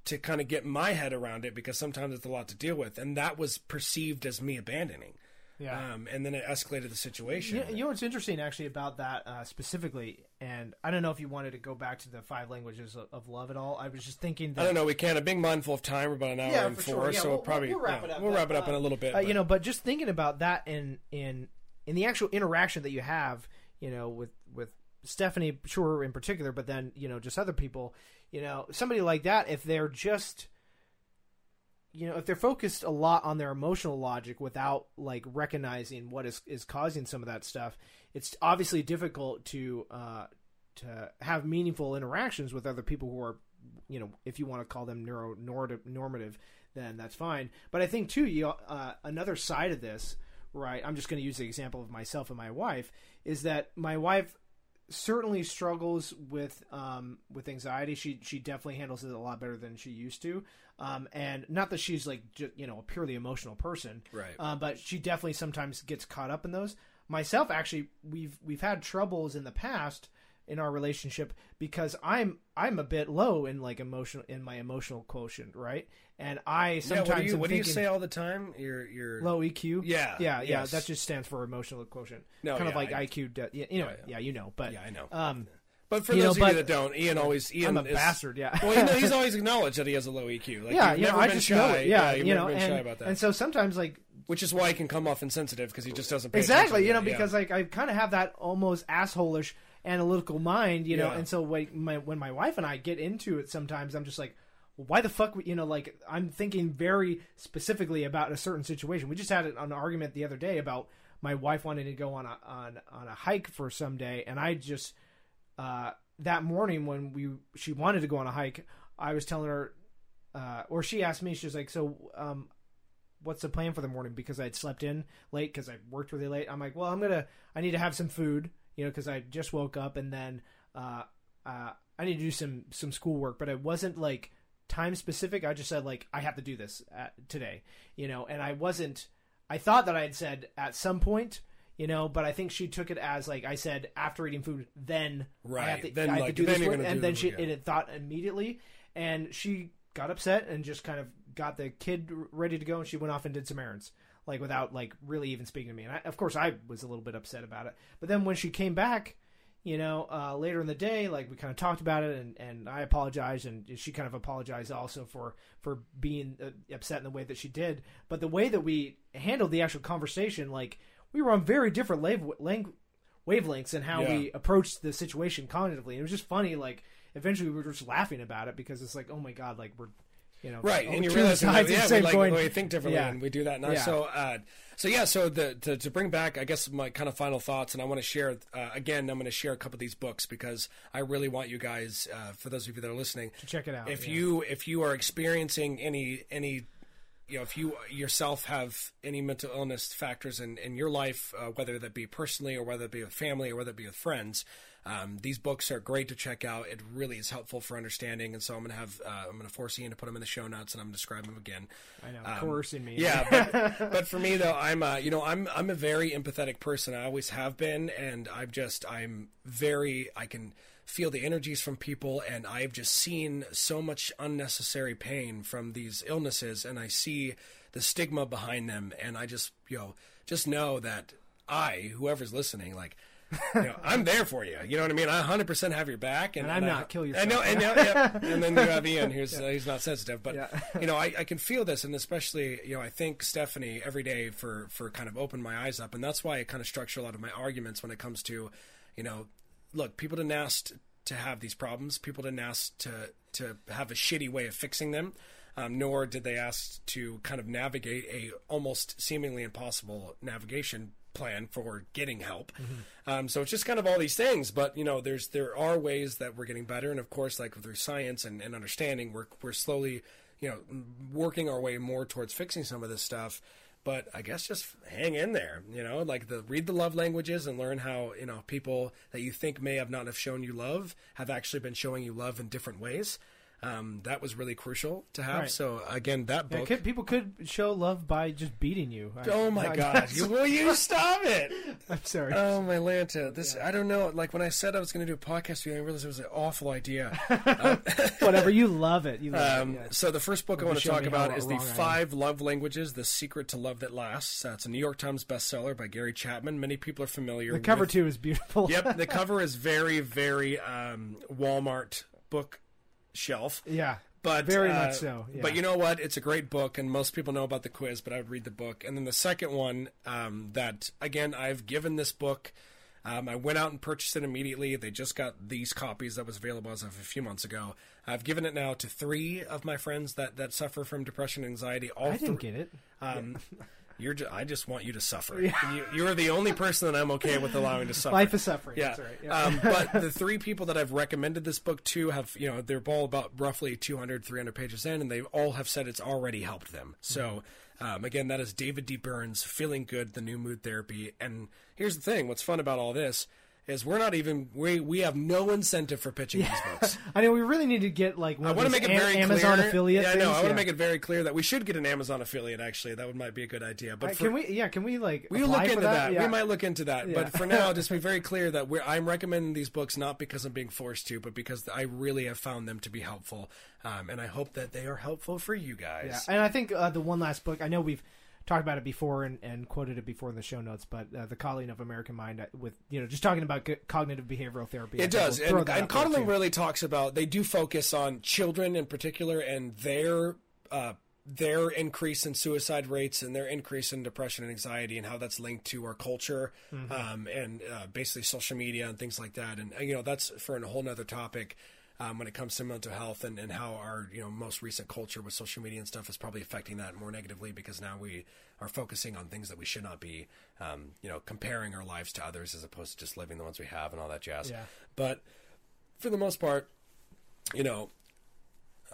to kind of get my head around it because sometimes it's a lot to deal with, and that was perceived as me abandoning. Yeah. Um, and then it escalated the situation. You, you know what's interesting actually about that uh, specifically, and I don't know if you wanted to go back to the five languages of, of love at all. I was just thinking that I don't know. We can't. I'm being mindful of time. We're about an hour Yeah, and four, sure. Yeah, so we'll- we'll probably we'll wrap yeah, it up, We'll wrap it up in a little bit. uh, but- you know, but just thinking about that in in in the actual interaction that you have, you know, with with Stephanie, sure in particular, but then you know, just other people, you know, somebody like that, if they're just you know if they're focused a lot on their emotional logic without like recognizing what is is causing some of that stuff it's obviously difficult to uh to have meaningful interactions with other people who are you know if you want to call them neuro normative, then that's fine. But i think too you uh, another side of this right i'm just going to use the example of myself and my wife is that my wife certainly struggles with um, with anxiety. She she definitely handles it a lot better than she used to. Um, and not that she's like ju- you know a purely emotional person, Right. Uh, but she definitely sometimes gets caught up in those. Myself, actually, we've we've had troubles in the past in our relationship because I'm I'm a bit low in like emotional in my emotional quotient, right? And I Yeah, sometimes what do you what do you say all the time? You're you're low EQ. Yeah, yeah, yeah. yes. That just stands for emotional quotient. No, kind of like I- IQ. De- yeah, you know, Yeah, yeah, yeah. you know. But Yeah, I know. Um, But for You those know, of you that don't, Ian always Ian I'm a is, bastard. Yeah. Well, you know, he's always acknowledged that he has a low EQ. Like, yeah, you've you know, never I just shy. know it. Yeah, you've you never know, been and, shy about that. and so sometimes like Which is why he can come off insensitive because he just doesn't pay exactly, attention you know, that, yeah. because like I kind of have that almost assholish analytical mind, you know, Yeah. and so like my when my wife and I get into it, sometimes I'm just like. Why the fuck, would- you know? Like I'm thinking very specifically about a certain situation. We just had an argument the other day about my wife wanting to go on a on on a hike for some day, and I just uh, that morning when we she wanted to go on a hike, I was telling her, uh, or she asked me, she was like, "So, um, what's the plan for the morning?" Because I'd slept in late because I worked really late. I'm like, "Well, I'm gonna, I need to have some food, you know, because I just woke up, and then uh, uh, I need to do some some schoolwork." But it wasn't like time specific. I just said like I have to do this at, today, you know, and I wasn't. I thought that I had said at some point. You know, but I think she took it as like I said after eating food. Then I have Right, to, then, I have like, to do then this work, and then she yeah. it had thought immediately, and she got upset and just kind of got the kid ready to go, and she went off and did some errands, like without like really even speaking to me. And I, of course, I was a little bit upset about it. But then when she came back, you know, uh, later in the day, like we kind of talked about it, and, and I apologized, and she kind of apologized also for for being uh, upset in the way that she did. But the way that we handled the actual conversation, like we were on very different lang- lang- wavelengths and how Yeah. we approached the situation cognitively. It was just funny, like eventually we were just laughing about it because it's like, oh my god, like we're, you know, right oh, and you realize sides yeah, we, same like, coin. we think differently Yeah. and we do that now Yeah. so uh, so yeah so the to, to bring back i guess my kind of final thoughts and i want to share uh, again i'm going to share a couple of these books because i really want you guys uh, for those of you that are listening To check it out, if yeah. you if you are experiencing any any you know, if you yourself have any mental illness factors in, in your life, uh, whether that be personally or whether it be with family or whether it be with friends, um, these books are great to check out. It really is helpful for understanding. And so I'm going to have, uh, I'm going to force Ian to put them in the show notes and I'm to describe them again. I know, Um, coercing me. Yeah, but, but for me though, I'm uh, you know I'm I'm a very empathetic person. I always have been, and I'm just I'm very I can feel the energies from people, and I've just seen so much unnecessary pain from these illnesses, and I see the stigma behind them, and I just you know just know that I whoever's listening like. You know, I'm there for you. You know what I mean. I 100% have your back, and, And I'm I- not. Kill I know, yourself. and, know, yeah. and then you have Ian, who's uh, he's not sensitive, but Yeah. you know, I, I can feel this, and especially, you know, I thank Stephanie every day for for kind of open my eyes up, and that's why I kind of structure a lot of my arguments when it comes to, you know, look, people didn't ask to have these problems. People didn't ask to to have a shitty way of fixing them, um, nor did they ask to kind of navigate a almost seemingly impossible navigation plan for getting help. Um, so it's just kind of all these things. But you know, there's there are ways that we're getting better, and of course, like through science and, and understanding, we're we're slowly, you know, working our way more towards fixing some of this stuff. But I guess just hang in there, you know, like the read the love languages and learn how you know people that you think may have not have shown you love have actually been showing you love in different ways. Um, that was really crucial to have. Right. So again, that Yeah, book. could, people could show love by just beating you. I- oh my God! Will you stop it? I'm sorry. Oh my Lanta! This I don't know. Like when I said I was going to do a podcast with you, I realized it was an awful idea. Whatever, you love it. You love Um, it. yeah. So the first book I want to talk about is the wrong I am. Five Love Languages: The Secret to Love That Lasts. Uh, it's a New York Times bestseller by Gary Chapman. Many people are familiar. The cover with, too is beautiful. Yep, the cover is very, very um, Walmart book shelf. yeah. But Very uh, much so, yeah. But you know what? It's a great book, and most people know about the quiz. But I would read the book, and then the second one um, that again I've given this book. Um, I went out and purchased it immediately. They just got these copies that was available as of a few months ago. I've given it now to three of my friends that, that suffer from depression and anxiety. All I didn't three- get it. Um, you're. Ju- I just want you to suffer. You, you're the only person that I'm okay with allowing to suffer. Life is suffering. Yeah. That's right. Yeah. um, but the three people that I've recommended this book to have, you know, they're all about roughly 200, 300 pages in, and they all have said it's already helped them. So, um, again, that is David D. Burns, Feeling Good, the New Mood Therapy. And here's the thing what's fun about all this is we're not even we we have no incentive for pitching these books. I know we really need to get like one I want to make it Am- very Amazon clear. affiliate. Yeah, I know. things, I want to yeah. make it very clear that we should get an Amazon affiliate. Actually, that would might be a good idea. But Uh, for, can we? Yeah, can we like We'll look into that. Yeah. We might look into that. Yeah. But for now, just be very clear that we're, I'm recommending these books not because I'm being forced to, but because I really have found them to be helpful. Um, and I hope that they are helpful for you guys. Yeah, and I think uh, the one last book. I know we've talked about it before and, and quoted it before in the show notes, but uh, the Coddling of American Mind, uh, with you know, just talking about cognitive behavioral therapy. It does, we'll and, and coddling really talks about. They do focus on children in particular and their uh, their increase in suicide rates and their increase in depression and anxiety and how that's linked to our culture Mm-hmm. um, and uh, basically social media and things like that. And uh, you know that's for a whole nother topic. Um, when it comes to mental health and, and how our you know most recent culture with social media and stuff is probably affecting that more negatively because now we are focusing on things that we should not be um, you know comparing our lives to others as opposed to just living the ones we have and all that jazz Yeah. but for the most part, you know,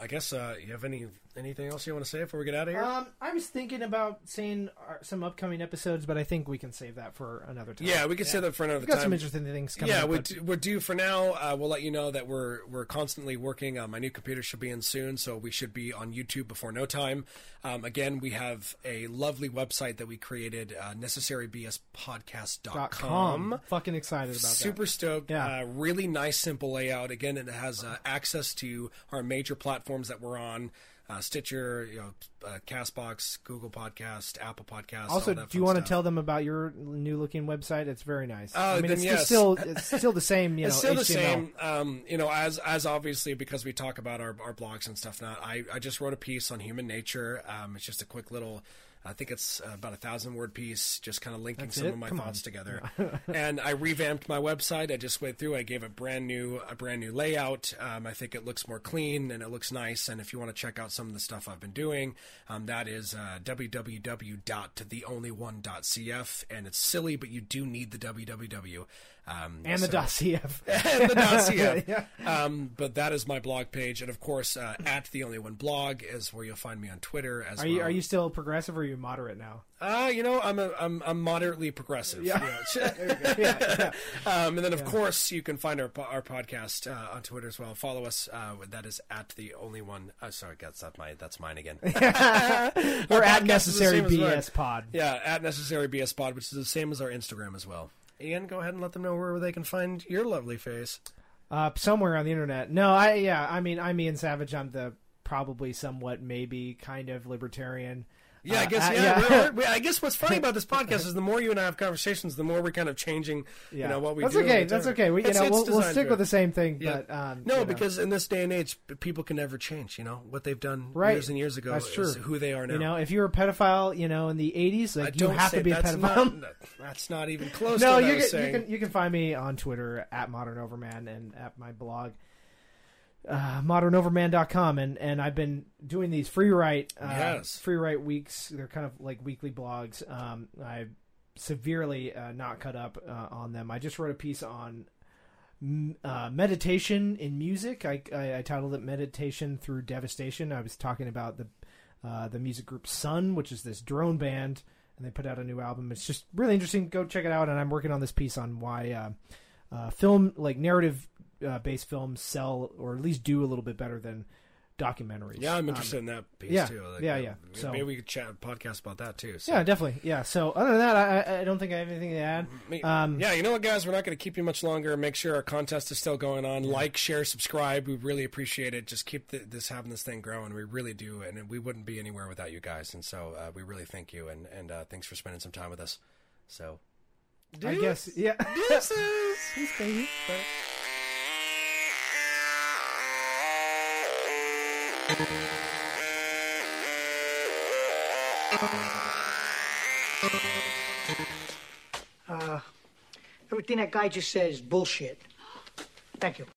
I guess uh, you have any anything else you want to say before we get out of here? Um, I was thinking about saying uh, some upcoming episodes, but I think we can save that for another time. yeah, we could save that for another We've got time. some interesting things coming. yeah, up, we're, but- d- we're due for now. Uh, we'll let you know that we're we're constantly working. Uh, my new computer should be in soon, so we should be on YouTube before no time. Um, again, we have a lovely website that we created, uh, necessarybspodcast.com. dot com. Fucking excited about Super stoked. Yeah. Uh, really nice, simple layout. Again, it has uh, access to our major platforms that we're on. Uh, Stitcher, you know, uh, Castbox, Google Podcast, Apple Podcast. Also, do you want to tell them about your new looking website? It's very nice. Uh, I mean, it's, yes. still it's still the same. You It's know, still the same, um, you know, as as obviously because we talk about our, our blogs and stuff. Not I, I just wrote a piece on human nature. Um, it's just a quick little, I think it's uh, about a thousand word piece, just kind of linking That's some it? of my Come thoughts on. together. and I revamped my website. I just went through. I gave a brand new a brand new layout. Um, I think it looks more clean and it looks nice. And if you want to check out some of the stuff I've been doing, um, that is uh, www.theonlyone.cf. And it's silly, but you do need the www. Um, and the so- dossier. and the dossier. Yeah. um, but that is my blog page, and of course, uh, at the only one blog is where you'll find me on Twitter as Are well. you are you still progressive or are you moderate now? Uh, you know, I'm a, I'm I'm moderately progressive. Yeah. Yeah. yeah, yeah. um, and then of course you can find our our podcast uh, on Twitter as well. Follow us. Uh, that is at the only one. Uh, sorry, that's not my that's mine again. We're at the necessary. BS pod. Yeah, at necessary BS Pod, which is the same as our Instagram as well. Ian, go ahead and let them know where they can find your lovely face. Uh, somewhere on the internet. No, I yeah, I mean I'm Ian Savage. I'm the probably somewhat maybe kind of libertarian. Yeah, I Uh, guess. uh, yeah, yeah. we're- we're- I guess what's funny about this podcast is the more you and I have conversations, the more we're kind of changing. Yeah, You know what we that's do. okay. That's okay. We, you It's- know, it's we'll, we'll stick with the same thing. Yeah. But um, no, you know. because in this day and age, people can never change. You know what they've done Right. years and years ago. That's is true. who they are now. you know, if you're a pedophile, you know, in the '80s, like you have to be a pedophile. Not, that's not even close. no, to what I you can, you can you can find me on Twitter at Modern Overman and at my blog uh, modernoverman.com and and I've been doing these free write uh, Yes. free write weeks. They're kind of like weekly blogs. Um, I severely uh, not cut up uh, on them. I just wrote a piece on uh, meditation in music. I, I, I titled it "Meditation Through Devastation." I was talking about the uh, the music group Sunn O))), which is this drone band, and they put out a new album. It's just really interesting. Go check it out. And I'm working on this piece on why uh, uh, film, like narrative uh, based films, sell or at least do a little bit better than documentaries. yeah, I'm Um, interested in that piece yeah, too. Like, yeah, uh, yeah. So- maybe we could chat a podcast about that too. So. yeah, definitely. Yeah. So other than that, I, I don't think I have anything to add. Um, yeah, you know what, guys? We're not going to keep you much longer. Make sure our contest is still going on. Like, share, subscribe. We really appreciate it. Just keep th- this having this thing growing. We really do, and we wouldn't be anywhere without you guys. And so uh, we really thank you, and and uh, thanks for spending some time with us. So, I guess. Yeah. deuces. Peace, baby. Uh, everything that guy just said is bullshit. Thank you.